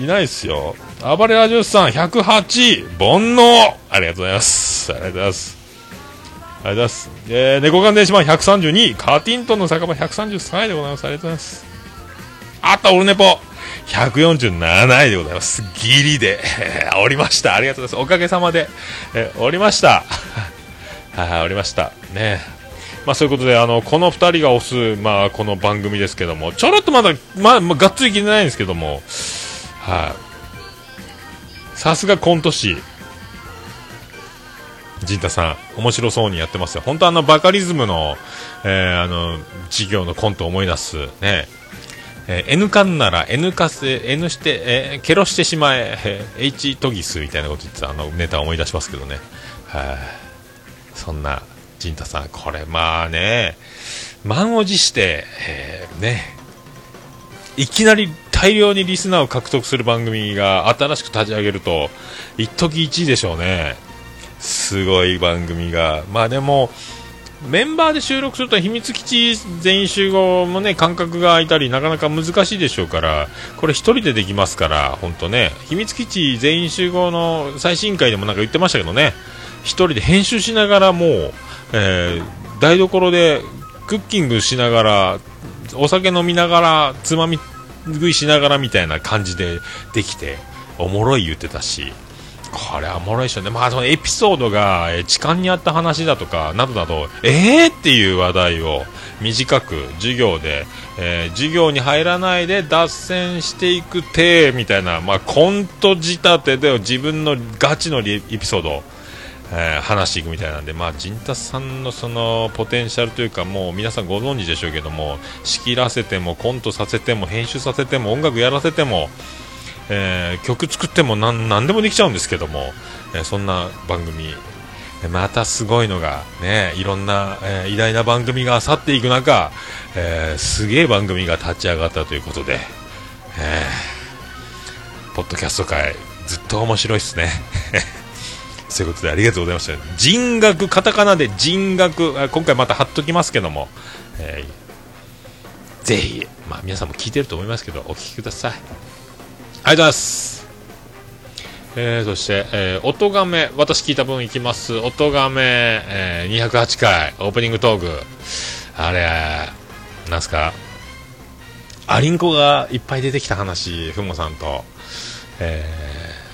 いないっすよ。暴れラジオさん108位、煩悩ありがとうございます。ありがとうございます。ありがとうございます。えー、猫缶電子版132位、カーティントンの酒場133位でございます。ありがとうございます。あった、オルネポ147位でございます。ギリで、えー、おりました。ありがとうございます。おかげさまで、えー、おりました。はい、おりました。ねまあそういうことで、あの、この二人が推す、まあこの番組ですけども、ちょろっとまだ、まあ、まあ、がっつり聞いてないんですけども、はい、さすがコント師、陣太さん、面白そうにやってますよ。本当あの、バカリズムの、えーあの、授業のコントを思い出す、ね。えー N カンなら N カス、N して、えーケロしてしまえ、えー H トギスみたいなこと言ってたあのネタを思い出しますけどね。はい、そんな、陣太さん、これまあね、満を持して、えーね、いきなり大量にリスナーを獲得する番組が新しく立ち上げると、一時1位でしょうね。すごい番組が。まあでも、メンバーで収録すると秘密基地全員集合もね、間隔が空いたりなかなか難しいでしょうから、これ一人でできますから、本当ね、秘密基地全員集合の最新回でもなんか言ってましたけどね、一人で編集しながらもう、えー台所でクッキングしながら、お酒飲みながら、つまみ食いしながらみたいな感じでできて、おもろい言ってたし、これはおもろいでしょね。まあ、そのエピソードが、え痴漢にあった話だとか、などなど、えー？っていう話題を短く授業で、えー授業に入らないで脱線していく体みたいな、まあ、コント仕立てで自分のガチのエピソード、えー話していくみたいなんで、まあ、陣太さんのそのポテンシャルというか、もう皆さんご存知でしょうけども、仕切らせても、コントさせても、編集させても、音楽やらせても、えー曲作ってもなん何でもできちゃうんですけども、えーそんな番組、またすごいのが、ね、いろんな、え偉大な番組が去っていく中、えーすげえ番組が立ち上がったということで、えーポッドキャスト界、ずっと面白いっすね。そういうことでありがとうございました。人学、カタカナで人学、今回また貼っときますけども、えーぜひ、まあ皆さんも聞いてると思いますけど、お聞きください。ありがとうございます。えー、そして、えー、音がめ、私聞いた分いきます。音がめ、えー、208回、オープニングトーク。あれ、なんすか、アリンコがいっぱい出てきた話、ふもさんと、えー、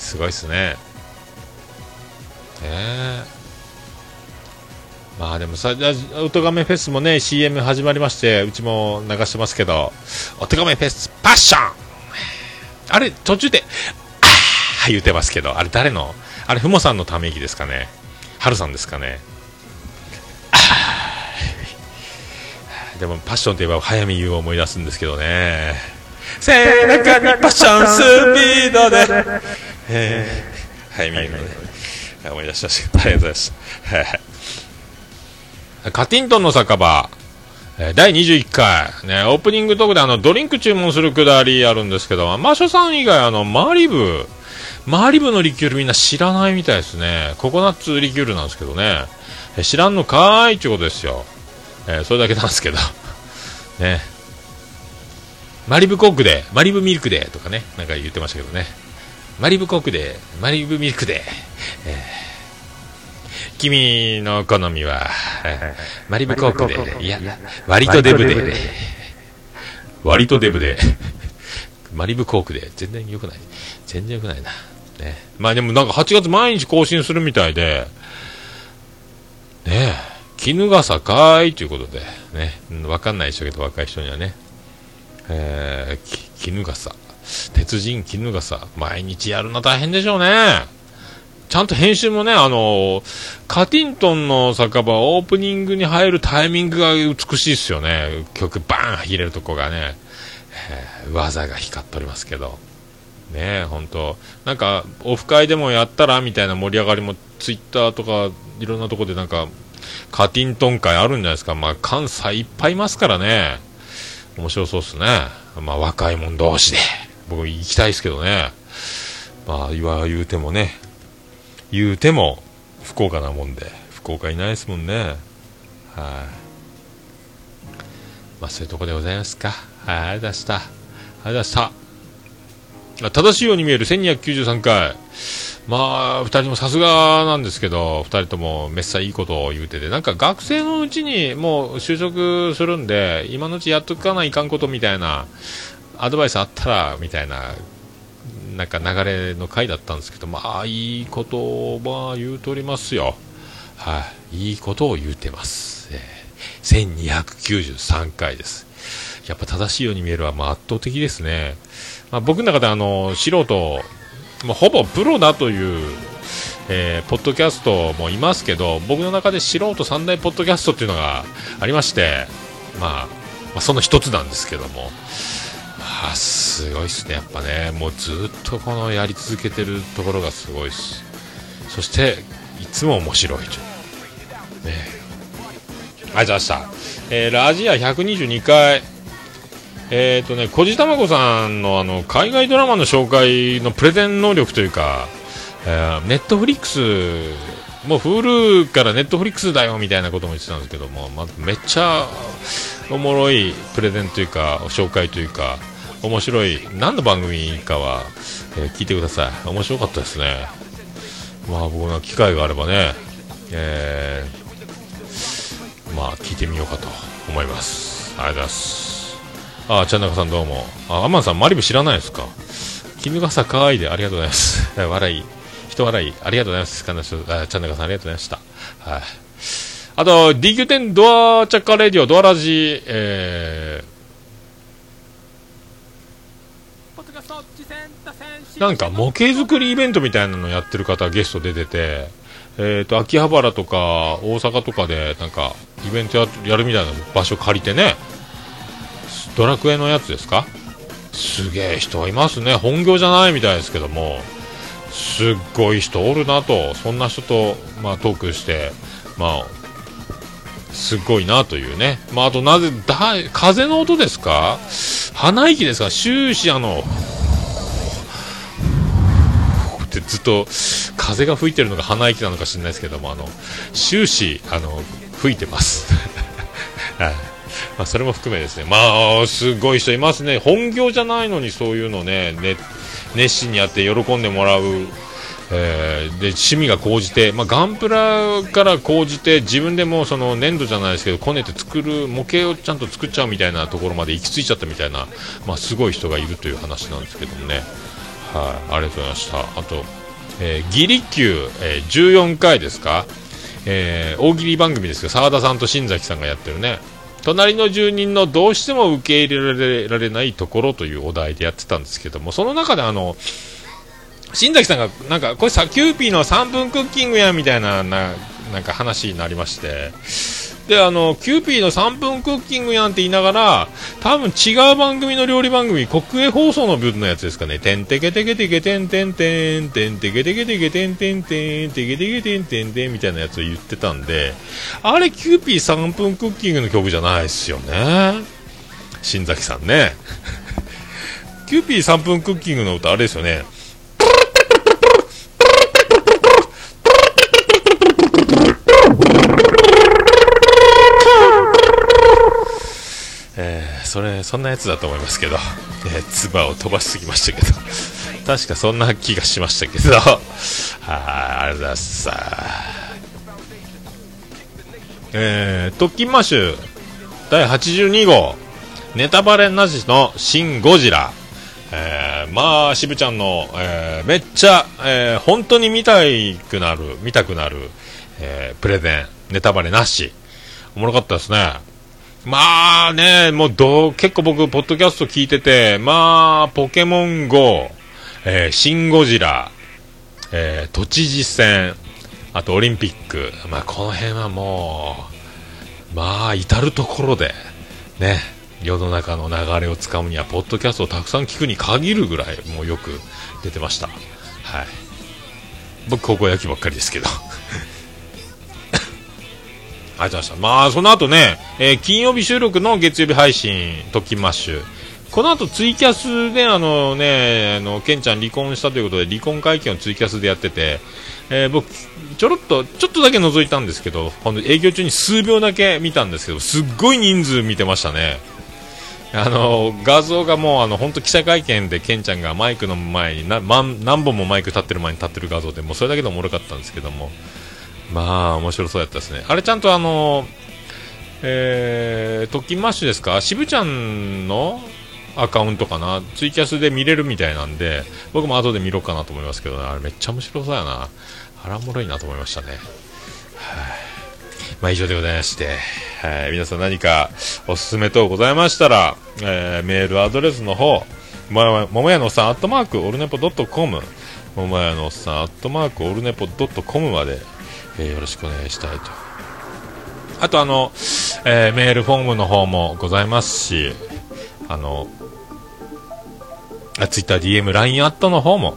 すごいっすね。ねえ。まあでもさ、じゃあおとがめフェスもね、CM 始まりまして、うちも流してますけど、おとがめフェスパッションあれ、途中で、あー言ってますけど、あれ誰の？あれ、ふもさんのため息ですかねはるさんですかねでも、パッションといえば、早見優を思い出すんですけどね。背中にパッションスピードで、えー、早 見優のね、思い出しました。ありがとうございます。はいカティントンの酒場、えー第21回、ね、オープニングトークであの、ドリンク注文するくだりあるんですけど、マショさん以外あの、マリブ、マリブのリキュールみんな知らないみたいですね。ココナッツリキュールなんですけどね。えー知らんのかーいってことですよ。えーそれだけなんですけど。ね。マリブコックで、マリブミルクでとかね、なんか言ってましたけどね。マリブコックで、マリブミルクで、えー君の好みは、えーマリブコークで、いや、割とデブで、割とデブで、マリブコークで、全然良くない。全然良くないな。ね。まあでもなんか8月毎日更新するみたいで、ねえ、絹笠かーいということで、ね、うんわかんないでしょうけど、若い人にはね。えー、き絹笠。鉄人絹笠。毎日やるの大変でしょうね。ちゃんと編集もね、あのカティントンの酒場オープニングに入るタイミングが美しいですよね。曲バーン入れるとこがね、えー技が光っておりますけど。ねえ、本当なんか、オフ会でもやったらみたいな盛り上がりも、ツイッターとか、いろんなとこでなんか、カティントン会あるんじゃないですか。まあ、関西いっぱいいますからね。面白そうっすね。まあ、若い者同士で。僕行きたいですけどね。まあ、言わ言うてもね、言うても福岡なもんで。福岡いないですもんね。はい、まあそういうとこでございますか。はいありがとうございました。ありがとうございました。正しいように見える1293回。まあ、二人もさすがなんですけど、二人ともめっさいいことを言うてて、なんか学生のうちにもう就職するんで、今のうちやっとかないかんことみたいな、アドバイスあったら、みたいななんか流れの回だったんですけど、まあ、いいことを、まあ、言うとりますよ。はい、いいことを言うてます。えー1293回です。やっぱ正しいように見えるは、まあ、圧倒的ですね。まあ、僕の中であの、素人、まあ、ほぼプロだという、えーポッドキャストもいますけど、僕の中で素人三大ポッドキャストっていうのがありまして、まあ、その一つなんですけども、ーすごいっすね、やっぱね、もうずっとこのやり続けてるところがすごいっす。そして、いつも面白いという。ねありがとうございました。えーラジア122回、えっ、とね、こじたまこさんのあの、海外ドラマの紹介のプレゼン能力というか、えーネットフリックス、もう Hulu からネットフリックスだよみたいなことも言ってたんですけども、まあ、めっちゃおもろいプレゼンというか、紹介というか、面白い、何の番組かは、えー聞いてください。面白かったですね。まあ僕の機会があればね、えーまあ聞いてみようかと思います。ありがとうございます。あ、ちゃんなかさんどうも。あ、アマンさんマリブ知らないですか？絹笠かわいいでありがとうございます。笑い、人笑い、ありがとうございます。かんなしあちゃんなかさんありがとうございました。はい。あと、DQ10 ドアチャッカレディオ、ドアラジ、えー、なんか模型作りイベントみたいなのやってる方ゲスト出てて、えー、と秋葉原とか大阪とかでなんかイベントやるみたいな場所借りてねドラクエのやつですか？すげえ人いますね。本業じゃないみたいですけどもすっごい人おるなと、そんな人と、まあ、トークして、まあ、すごいなというね。まあ、あとなぜ、だ風の音ですか？鼻息ですか？終始あの、ずっと風が吹いてるのが鼻息なのか知らないですけども、あの、終始、あの、吹いてます。はい。まあ、それも含めですね。まあ、すごい人いますね。本業じゃないのにそういうのね、ね熱心にやって喜んでもらう。えーで趣味が高じて、まあ、ガンプラから高じて自分でもその粘土じゃないですけどこねて作る模型をちゃんと作っちゃうみたいなところまで行き着いちゃったみたいな、まあ、すごい人がいるという話なんですけどもね、はい、ありがとうございましたあと、えー、ギリ級、えー14回ですか、えー大喜利番組ですけど澤田さんと新崎さんがやってるね。隣の住人のどうしても受け入れられないところというお題でやってたんですけどもその中であの新崎さんがなんかこれさキューピーの3分クッキングやみたいなななんか話になりましてであのキューピーの3分クッキングやんって言いながら多分違う番組の料理番組国営放送の分のやつですかね。てんてけてけてけてんてんてんてんてけてけてけてんてんてんてけてけてんてんてんみたいなやつを言ってたんであれキューピー3分クッキングの曲じゃないですよね新崎さんねキューピー3分クッキングの歌あれですよねえーそれそんなやつだと思いますけど、えー、唾を飛ばしすぎましたけど。確かそんな気がしましたけど。はいありがとうございます。さあえー、特勤マッシュ第82号。ネタバレなしのシン・ゴジラ。えーまあ、渋ちゃんの、えーめっちゃ、えー本当に見たくなる、見たくなる、えープレゼン、ネタバレなし。おもろかったですね。まあね、もうど、結構僕、ポッドキャスト聞いてて、まあ、ポケモン GO、えーシン・ゴジラ、えー都知事選、あとオリンピック、まあ、この辺はもう、まあ、至るところで、ね、世の中の流れをつかむには、ポッドキャストをたくさん聞くに限るぐらい、もうよく出てました。はい。僕、高校野球ばっかりですけど。ありがとうございました。まあ、その後ね、えー金曜日収録の月曜日配信、特勤マッシュ。この後ツイキャスで、あのね、あの、ケンちゃん離婚したということで、離婚会見をツイキャスでやってて、えー僕、ちょろっと、ちょっとだけ覗いたんですけど、ほんと営業中に数秒だけ見たんですけど、すっごい人数見てましたね。あの画像がもうあの本当記者会見でケンちゃんがマイクの前にな、ま、何本もマイク立ってる前に立ってる画像でもうそれだけでおもろかったんですけどもまあ面白そうやったですね。あれちゃんとあのえー、特勤マッシュですか？渋ちゃんのアカウントかな？ツイキャスで見れるみたいなんで僕も後で見ろかなと思いますけどね。あれめっちゃ面白そうやな。あらもろいなと思いましたね。はい。まあ以上でございまして、はい、皆さん何かおすすめ等ございましたら、えーメールアドレスの方、もももやのおっさん、アットマーク、オルネポドットコム、ももやのおっさん、アットマーク、オルネポドットコムまで、えよろしくお願いしたいと。あとあの、えーメールフォームの方もございますし、あの、ツイッター DM、LINE アットの方も、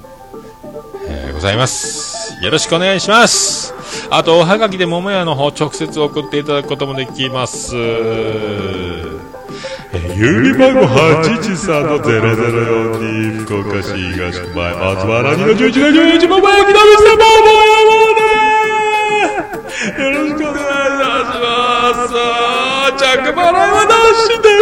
えーございます。よろしくお願いします。あと、おはがきで桃屋の方直接送っていただくこともできます。えー郵便番号813の0042福岡市東区前松原2の11の11桃屋きの店桃屋よろしくお願いします。着払いはなしで。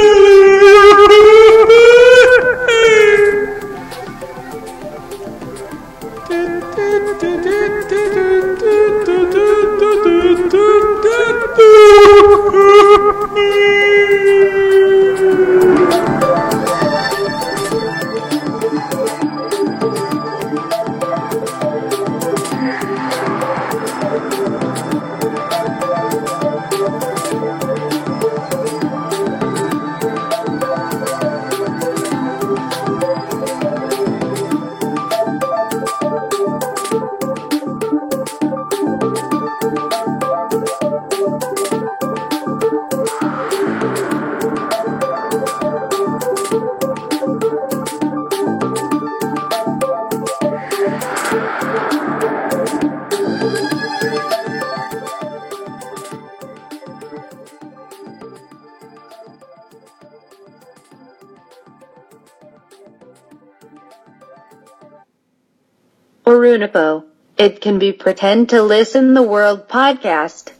Orunipo. It can be pretend to listen the world podcast.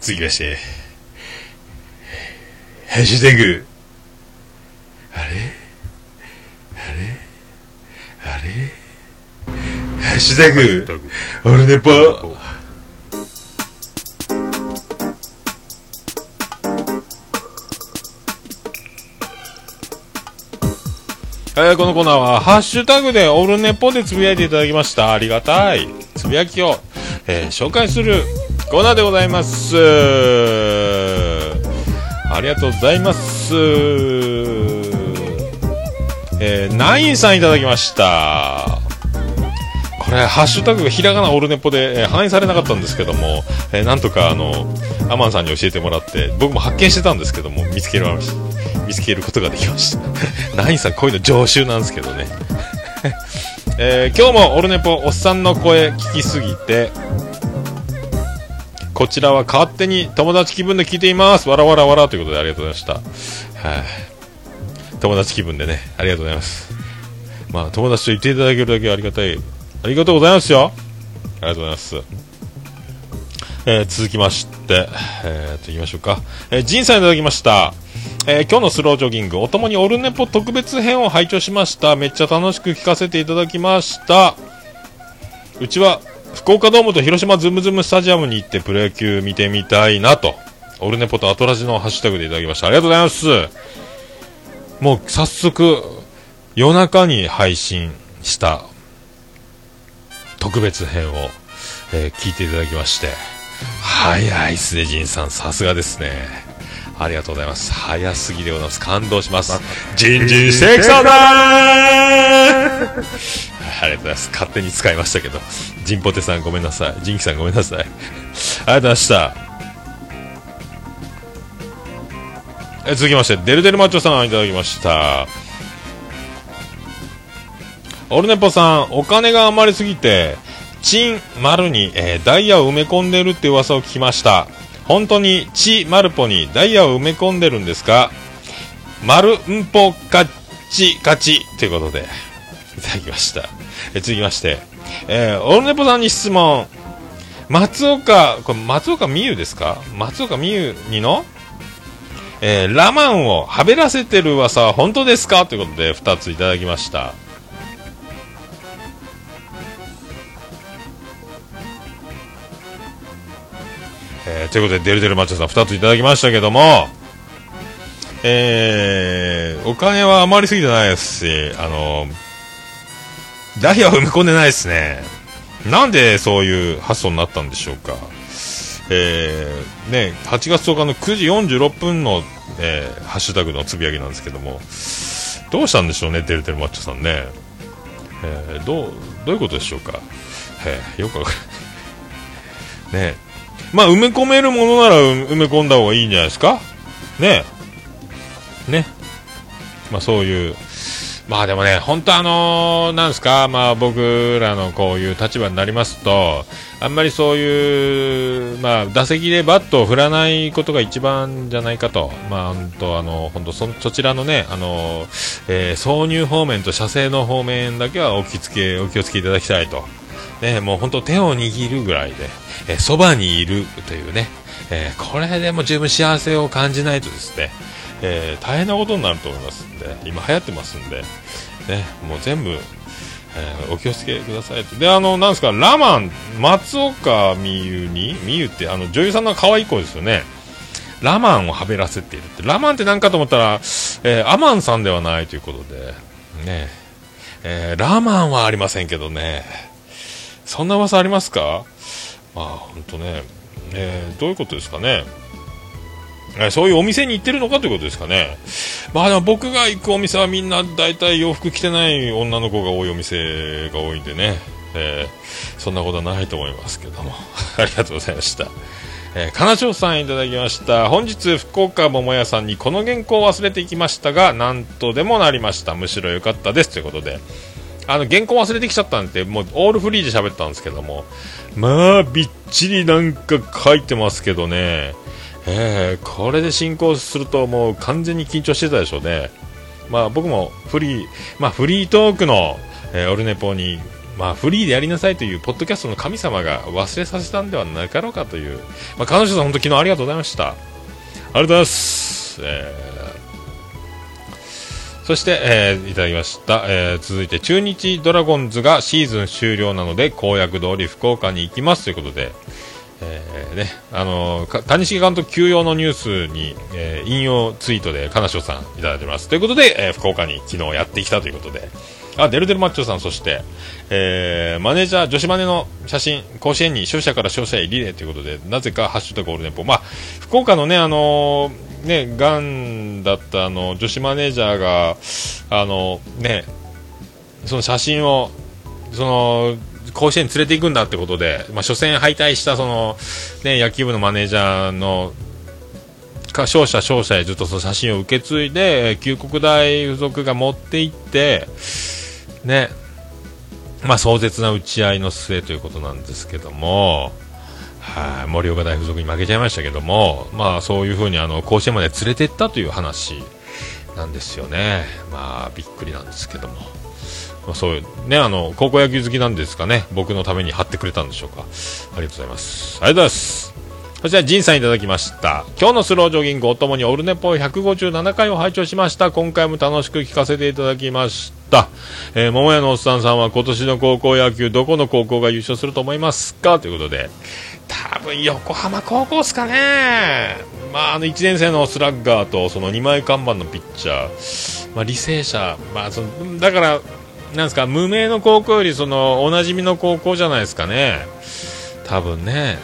続きまして、ハッシュタグ、あれあれあれハッシュタグ、オルネ えーこのコーナーは、ハッシュタグでオルネポでつぶやいていただきました。ありがたい。つぶやきを、えー紹介するコーナーでございます。ありがとうございます。えー、ナインさんいただきました。これ、ハッシュタグがひらがなオルネポで、えー反映されなかったんですけども、えーなんとかあの、アマンさんに教えてもらって、僕も発見してたんですけども、見つけられました。見つけることができました。ナインさん、こういうの常習なんですけどね。えー今日もオルネポおっさんの声聞きすぎて、こちらは勝手に友達気分で聞いています。わらわらわらということでありがとうございました。はい、友達気分でね、ありがとうございます。まあ、友達と言っていただけるだけありがたい。ありがとうございますよ。ありがとうございます。えー続きまして、えー、と、言いましょうか。えー、ジンさんいただきました。えー今日のスロージョギング、おともにオルネポ特別編を拝聴しました。めっちゃ楽しく聞かせていただきました。うちは、福岡ドームと広島ズムズムスタジアムに行ってプロ野球見てみたいなと、オルネポとアトラジのハッシュタグでいただきました。ありがとうございます。もう早速、夜中に配信した特別編を、えー聞いていただきまして、早いっすね、ジンさん。さすがですね。ありがとうございます。早すぎでございます。感動します。ジンジンしてきたなー ありがとうございます。勝手に使いましたけど。ジンポテさんごめんなさい。ジンキさんごめんなさい。ありがとうございました。え続きまして、デルデルマッチョさんいただきました。オルネポさん、お金が余りすぎて、チン丸に、えーダイヤを埋め込んでるって噂を聞きました。本当にチマルポにダイヤを埋め込んでるんですか？丸んぽカッチカチということで、いただきました。え続きまして、えーオルネポさんに質問。松岡、これ松岡美優ですか？松岡美優にの？えーラマンをはべらせてる噂は本当ですか？ということで2ついただきました。えーということで、デルデルマッチョさん2ついただきましたけども、えー、お金は余りすぎてないですし、あの、ダイヤは埋め込んでないですね。なんでそういう発想になったんでしょうか。えー、ね、8月10日の9時46分の、えーハッシュタグのつぶやきなんですけども、どうしたんでしょうね、デルデルマッチョさんね。えーどう、どういうことでしょうか。えーよくわかん ねまあ、埋め込めるものなら埋め込んだ方がいいんじゃないですか？ねね。まあ、そういう。まあでもね、本当あのーなんですか、まあ僕らのこういう立場になりますと、あんまりそういう、まあ打席でバットを振らないことが一番じゃないかと。まあ本当あの、本当そ、そちらのね、あの、えー挿入方面と射精の方面だけはお気付け、お気をつけいただきたいと。ね、もう本当手を握るぐらいで、えそばにいるというね、えこれでも十分幸せを感じないとですね、え大変なことになると思いますんで、今流行ってますんで、ね、もう全部、えお気をつけくださいと。で、あの、なんですか、ラマン、松岡美優に、美優って、あの、女優さんの可愛い子ですよね。ラマンをはべらせているって。ラマンって何かと思ったら、えーアマンさんではないということで、ね、えーラマンはありませんけどね、そんな噂ありますか？あ、本当ね、えーどういうことですかね。えーそういうお店に行ってるのかということですかね。まあでも僕が行くお店はみんな大体洋服着てない女の子が多いお店が多いんでね、えーそんなことはないと思いますけども。ありがとうございました。えー、金城さんいただきました。本日、福岡桃屋さんにこの原稿を忘れていきましたが、なんとでもなりました。むしろ良かったです。ということで。あの、原稿忘れてきちゃったんで、もうオールフリーで喋ったんですけども、まあ、びっちりなんか書いてますけどね、えー、これで進行するともう完全に緊張してたでしょうね。まあ僕もフリー、まあフリートークの、えーオルネポに、まあフリーでやりなさいというポッドキャストの神様が忘れさせたんではなかろうかという、まあ彼女さん本当昨日ありがとうございました。ありがとうございます。えーそして、えーいただきました、えー続いて中日ドラゴンズがシーズン終了なので公約通り福岡に行きます。ということで、えーね、あのー谷繁監督休養のニュースに、えー引用ツイートで金賞さんいただいてます。ということで、えー福岡に昨日やってきたということで。あデルデルマッチョさんそして、えーマネージャー女子マネの写真甲子園に勝者から勝者へリレーということでなぜか「ハッシュタグオールネポ」まあ福岡のねあのーねがんだったあの女子マネージャーがあのねその写真をその甲子園に連れて行くんだってことで、まあ、初戦敗退したその、ね、野球部のマネージャーの勝者、勝者へずっとその写真を受け継いで、旧国大附属が持って行って、ね、まあ、壮絶な打ち合いの末ということなんですけども、はい、盛岡大附属に負けちゃいましたけども、まあ、そういうふうにあの甲子園まで連れて行ったという話なんですよね。まあ、びっくりなんですけども。まあ、そういうね、あの、高校野球好きなんですかね、僕のために貼ってくれたんでしょうか。ありがとうございます。ありがとうございます。そちら、ジンさんいただきました。今日のスロージョギングおともにオルネポ157回を拝聴しました。今回も楽しく聞かせていただきました。えー、桃屋のおっさんさんは今年の高校野球、どこの高校が優勝すると思いますか？ということで、多分横浜高校ですかね。まあ、あの1年生のスラッガーとその2枚看板のピッチャー、まあ、履正社、まあ、そのだから、なんですか、無名の高校よりそのおなじみの高校じゃないですかね。多分ね。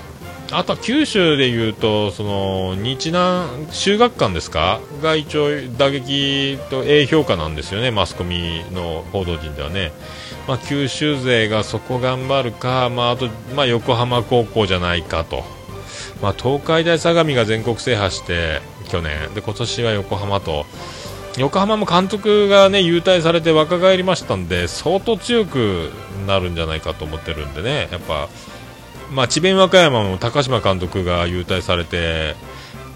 あとは九州でいうと、その日南修学館ですか？が一応打撃と A 評価なんですよね、マスコミの報道陣ではね。まあ、九州勢がそこ頑張るか、まあ、あと、まあ、横浜高校じゃないかと。まあ、東海大相模が全国制覇して去年で今年は横浜と横浜も監督がね優待されて若返りましたんで相当強くなるんじゃないかと思ってるんでねやっぱ、まあ、智弁和歌山も高島監督が優退されて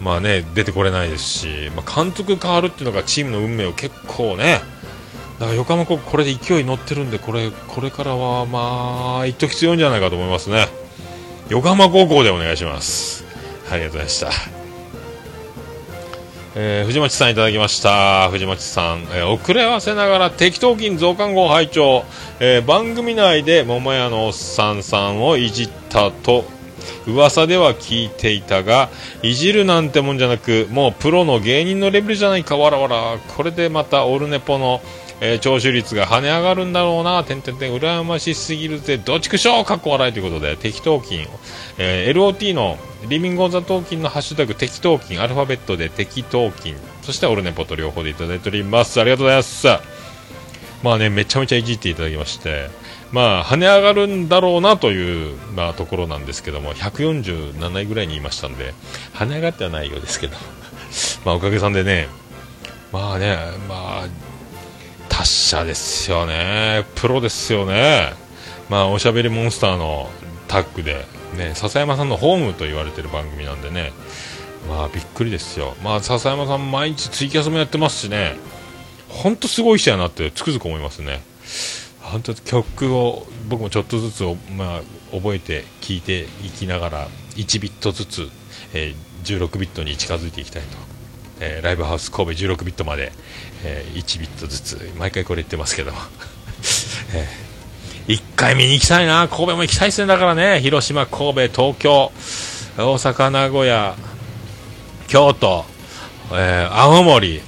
まあね出てこれないですし、まあ、監督変わるっていうのがチームの運命を結構ねだから横浜高校これで勢いに乗ってるんでこれこれからはまあ一時強いんじゃないかと思いますね。横浜高校でお願いします。ありがとうございました。えー藤町さんいただきました。藤町さん、えー遅れ合わせながら適当金増刊号拝聴、えー番組内で桃屋のおっさんさんをいじったと。噂では聞いていたがいじるなんてもんじゃなくもうプロの芸人のレベルじゃないか。わらわら。これでまたオルネポの、えー聴取率が跳ね上がるんだろうな。てんてんてん。羨ましすぎるぜ。どっちくしょう。かっこ笑い。ということで適当金、えー LOT のリビングオンザトーキンのハッシュタグ適当金。アルファベットで適当金。そしてオルネポと両方でいただいております。ありがとうございます。まあねめちゃめちゃいじっていただきまして。まあ跳ね上がるんだろうな。という、まあ、ところなんですけども。147位ぐらいにいましたんで。跳ね上がってはないようですけど。まあおかげさんでね。まあねまあ達者ですよね。プロですよね。まあおしゃべりモンスターのタッグでね笹山さんのホームと言われてる番組なんでね。まあびっくりですよ。まあ笹山さん毎日ツイキャスもやってますしね。本当すごい人やなってつくづく思いますね。本当曲を僕もちょっとずつ、まあ、覚えて聴いていきながら1ビットずつ、えー16ビットに近づいていきたいと、えライブハウス神戸16ビットまで、えー1ビットずつ毎回これ言ってますけど、えー一回見に行きたいな。神戸も行きたいですね。だからね。広島神戸東京。大阪名古屋。京都、えー青森。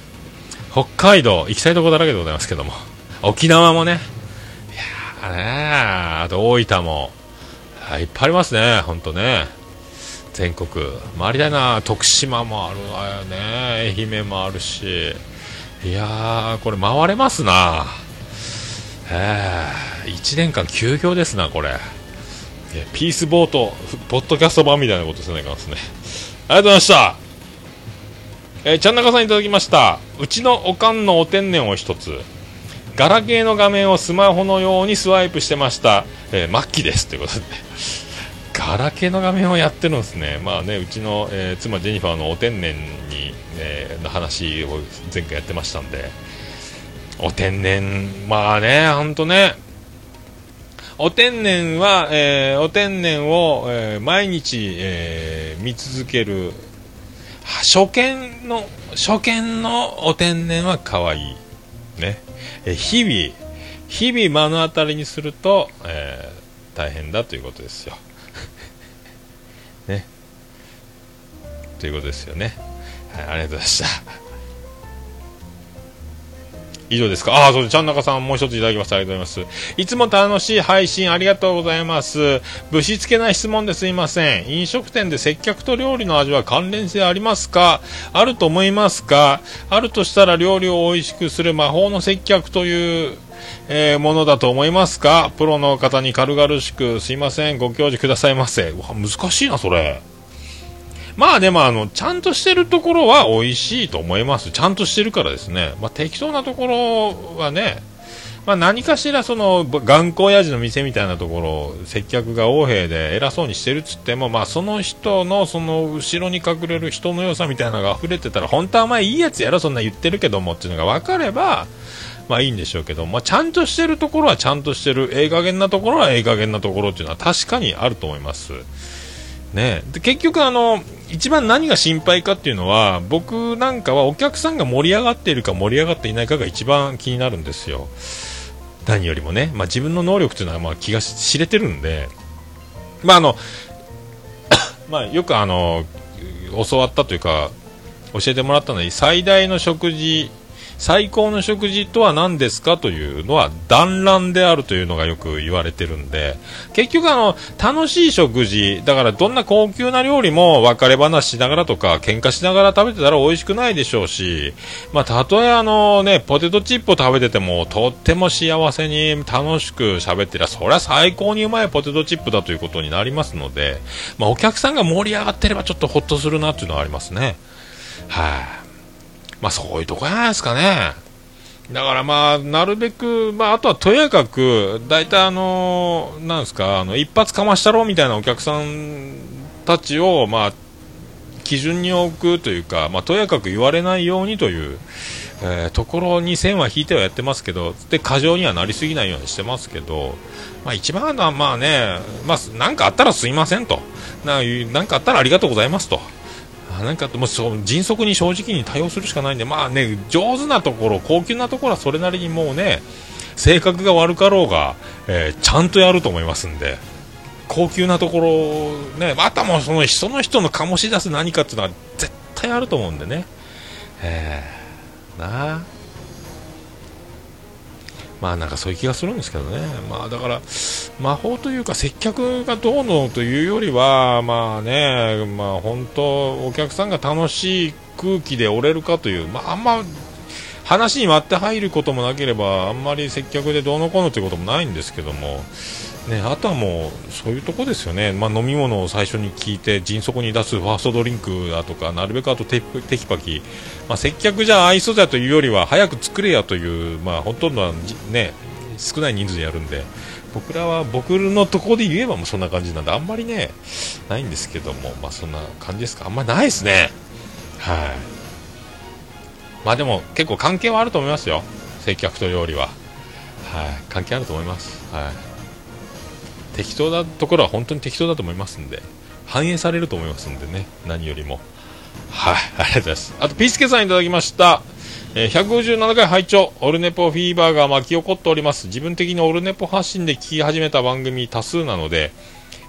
北海道。行きたいところだらけでございますけども。沖縄もね。いやーねあと大分も。いっぱいありますね。本当ね。全国。回りたいな。徳島もあるわよね。愛媛もあるし。いやーこれ回れますな。ええ1年間休業ですなこれ。ピースボートポッドキャスト版みたいなことせないかですね。ありがとうございました。えー、ちゃんなかさんいただきました。うちのおかんのお天然を一つ。ガラケーの画面をスマホのようにスワイプしてました、えー、末期です。ということで。ガラケーの画面をやってるんですねまあねうちの、えー妻ジェニファーのお天然に、えーの話を前回やってましたんでお天然、まあね、ほんとね、お天然は、えーお天然を、えー毎日、えー見続ける、初見の、初見のお天然は可愛い。ね。え日々、日々目の当たりにすると、え大変だということですよ。ということですよね。はい、ありがとうございました。以上ですか？ああ、そうです。ちゃんなかさんもう一ついただきました。ありがとうございます。いつも楽しい配信ありがとうございます。ぶしつけな質問ですいません。飲食店で接客と料理の味は関連性ありますか？あると思いますか？あるとしたら料理を美味しくする魔法の接客という、えーものだと思いますか？プロの方に軽々しくすいません。ご教授くださいませ。わ、難しいな、それ。まあでもあの、ちゃんとしてるところは美味しいと思います。ちゃんとしてるからですね。まあ適当なところはね、まあ何かしらその、頑固親父の店みたいなところ、接客が横柄で偉そうにしてるっつっても、まあその人のその後ろに隠れる人の良さみたいなのが溢れてたら、本当はお前いいやつやろ、そんな言ってるけどもっていうのが分かれば、まあいいんでしょうけど、まあちゃんとしてるところはちゃんとしてる、ええ加減なところはええ加減なところっていうのは確かにあると思います。ね、で結局あの、一番何が心配かっていうのは僕なんかはお客さんが盛り上がっているか盛り上がっていないかが一番気になるんですよ。何よりもね、まあ、自分の能力っていうのはまあ気が知れてるんで、まああの まあ、よくあの教わったというか教えてもらったのは最大の食事最高の食事とは何ですかというのは団らんであるというのがよく言われてるんで結局あの楽しい食事だからどんな高級な料理も別れ話しながらとか喧嘩しながら食べてたら美味しくないでしょうしまあたとえあのねポテトチップを食べててもとっても幸せに楽しく喋ってりゃそりゃ最高にうまいポテトチップだということになりますのでまあお客さんが盛り上がってればちょっとほっとするなっていうのはありますね。はい、まあそういうとこじゃないですかね。だからまあ、なるべく、まああとはとやかく、大体あの、なんですか、あの、一発かましたろうみたいなお客さんたちを、まあ、基準に置くというか、まあとやかく言われないようにという、えーところに線は引いてはやってますけど、で、過剰にはなりすぎないようにしてますけど、まあ一番はまあね、まあなんかあったらすいませんと。なんかあったらありがとうございますと。なんかもうそう迅速に正直に対応するしかないんで、まあね、上手なところ、高級なところはそれなりにもうね、性格が悪かろうが、えーちゃんとやると思いますんで、高級なところ、ね、またもその人の人の醸し出す何かっていうのは絶対あると思うんでね。えー、なあ。まあなんかそういう気がするんですけどね、まあだから魔法というか接客がどうのというよりは、まあね、まあ本当、お客さんが楽しい空気で折れるかという、まああんま話に割って入ることもなければ、あんまり接客でどうのこうのということもないんですけども、ね、あとはもうそういうとこですよね、まあ、飲み物を最初に聞いて迅速に出すファーストドリンクだとかなるべくあとテテキパキ、まあ、接客じゃ愛想だというよりは早く作れやという、まあ、ほとんどは、ね、少ない人数でやるんで。僕らは僕のところで言えばもうそんな感じなんであんまりねないんですけども、まあ、そんな感じですか。あんまりないですね。はい。まあでも結構関係はあると思いますよ。接客と料理は。はい。関係あると思います。はい。適当なところは本当に適当だと思いますんで反映されると思いますんでね何よりも。はいありがとうございます。あとピースケさんいただきました。えー157回拝聴オルネポフィーバーが巻き起こっております。自分的にオルネポ発信で聞き始めた番組多数なので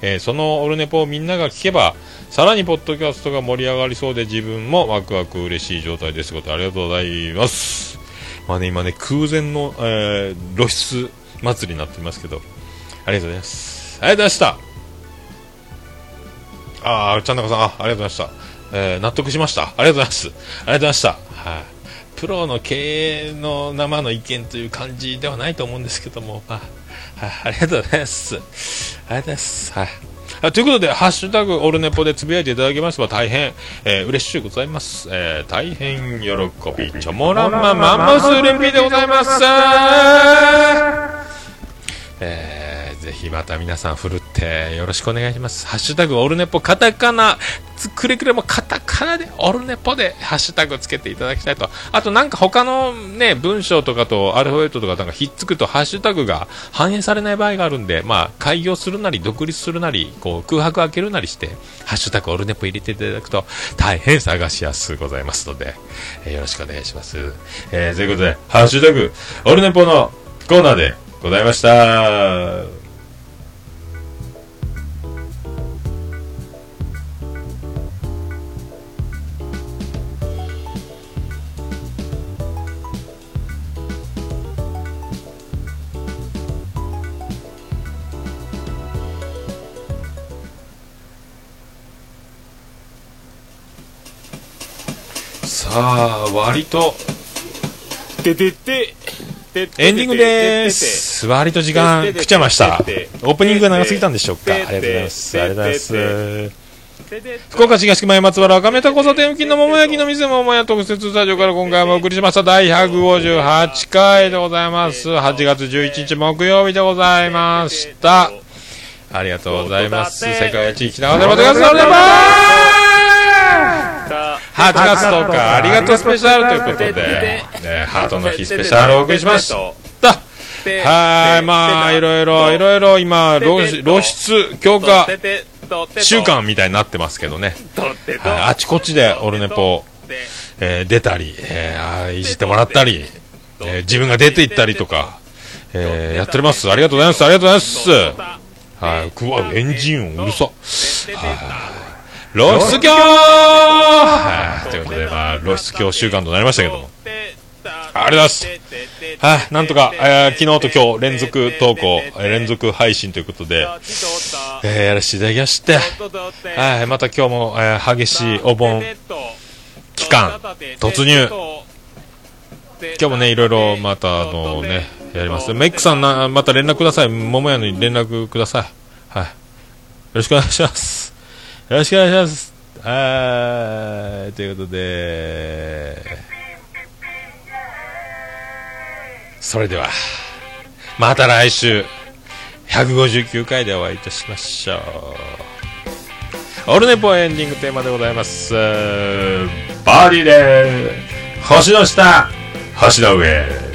えーそのオルネポをみんなが聞けばさらにポッドキャストが盛り上がりそうで自分もワクワク嬉しい状態です。ことありがとうございます。まあね今ね空前の、えー露出祭りになっていますけどありがとうございます。ありがとうございました。ああちゃんなかさんあありがとうございました、えー納得しました。ありがとうございます。ありがとうございました。はい。プロの経営の生の意見という感じではないと思うんですけども、あはい、ありがとうございます。ありがとうございます。はい。あということで、ハッシュタグオルネポでつぶやいていただけますば大変、えー嬉しゅうございます。えー大変喜び、ちょもらんまマンモスレンピでございます。えーぜひまた皆さんふるってよろしくお願いします。ハッシュタグオルネポカタカナ、くれくれもカタカナでオルネポでハッシュタグつけていただきたいと。あとなんか他のね、文章とかとアルファベットとかなんかひっつくとハッシュタグが反映されない場合があるんで、まあ開業するなり独立するなり、こう空白開けるなりして、ハッシュタグオルネポ入れていただくと大変探しやすくございますので、えーよろしくお願いします。えーということで、ハッシュタグオルネポのコーナーでございました。さあ、割と、ててて、エンディングです。割と時間食っちゃいました。オープニングが長すぎたんでしょうか。ありがとうございます。ありがとうございます。福岡市東区前松原赤目田交差点付近の桃焼きの店桃屋特設スタジオから今回もお送りしました第158回でございます8月11日木曜日でございましたありがとうございます世界一生きながらまたください10 8月10日ありがとうスペシャルということで、ね、ハートの日スペシャルをお送りしましたはいまあいろいろいろいろ今露出強化週間みたいになってますけどね、あちこちでオルネポ、えー、出たり、えー、いじってもらったり、えー、自分が出ていったりとか、えー、やっておりますありがとうございますありがとうございますはい、エンジン音うるさ。はい、露出狂はいということで、まあ、露出狂週間となりましたけども。ありがとうございます。はい、なんとか、えー昨日と今日連続投稿、えー連続配信ということで、えーやらせていただきまして、はい、また今日も、えー激しいお盆期間突入。今日もね、いろいろまた、あのね、やります。メックさんな、また連絡ください。桃屋に連絡ください。はい。よろしくお願いします。よろしくお願いします。はい。ということで、それでは、また来週、159回でお会いいたしましょう。オルネポエンディングテーマでございます。バーディーで星の下、星の上。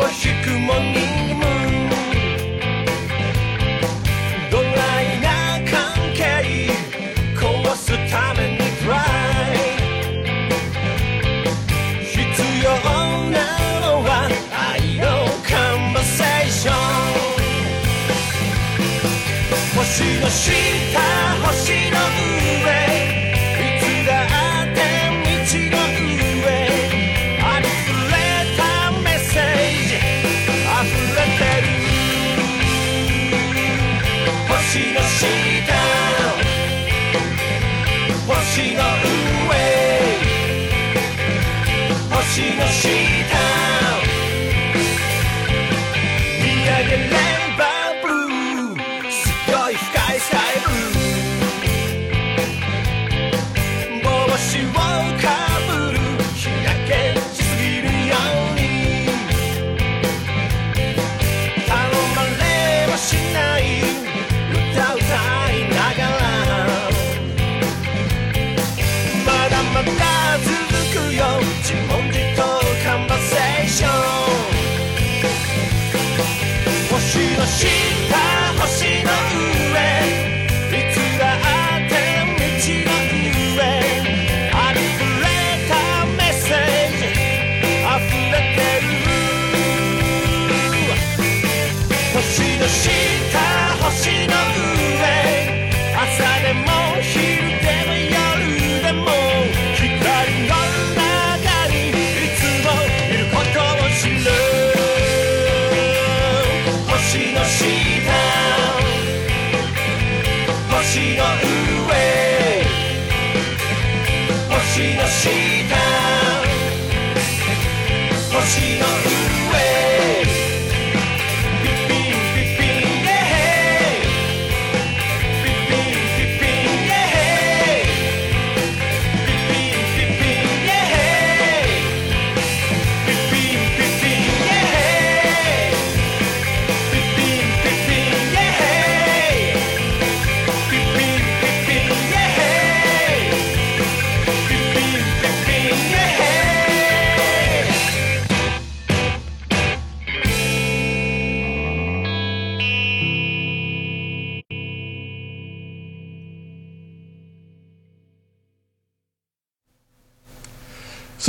身を引くモー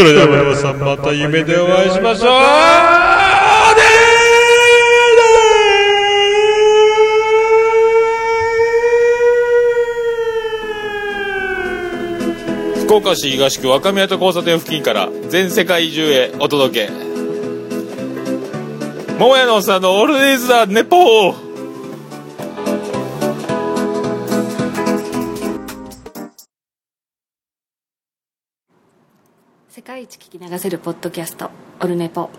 それでは皆さんまた夢でお会いしましょう。福岡市東区若宮と交差点付近から全世界中へお届け。桃屋のおっさんのオールデイズ・ザ・ネポー。世界一聞き流せるポッドキャストオルネポ。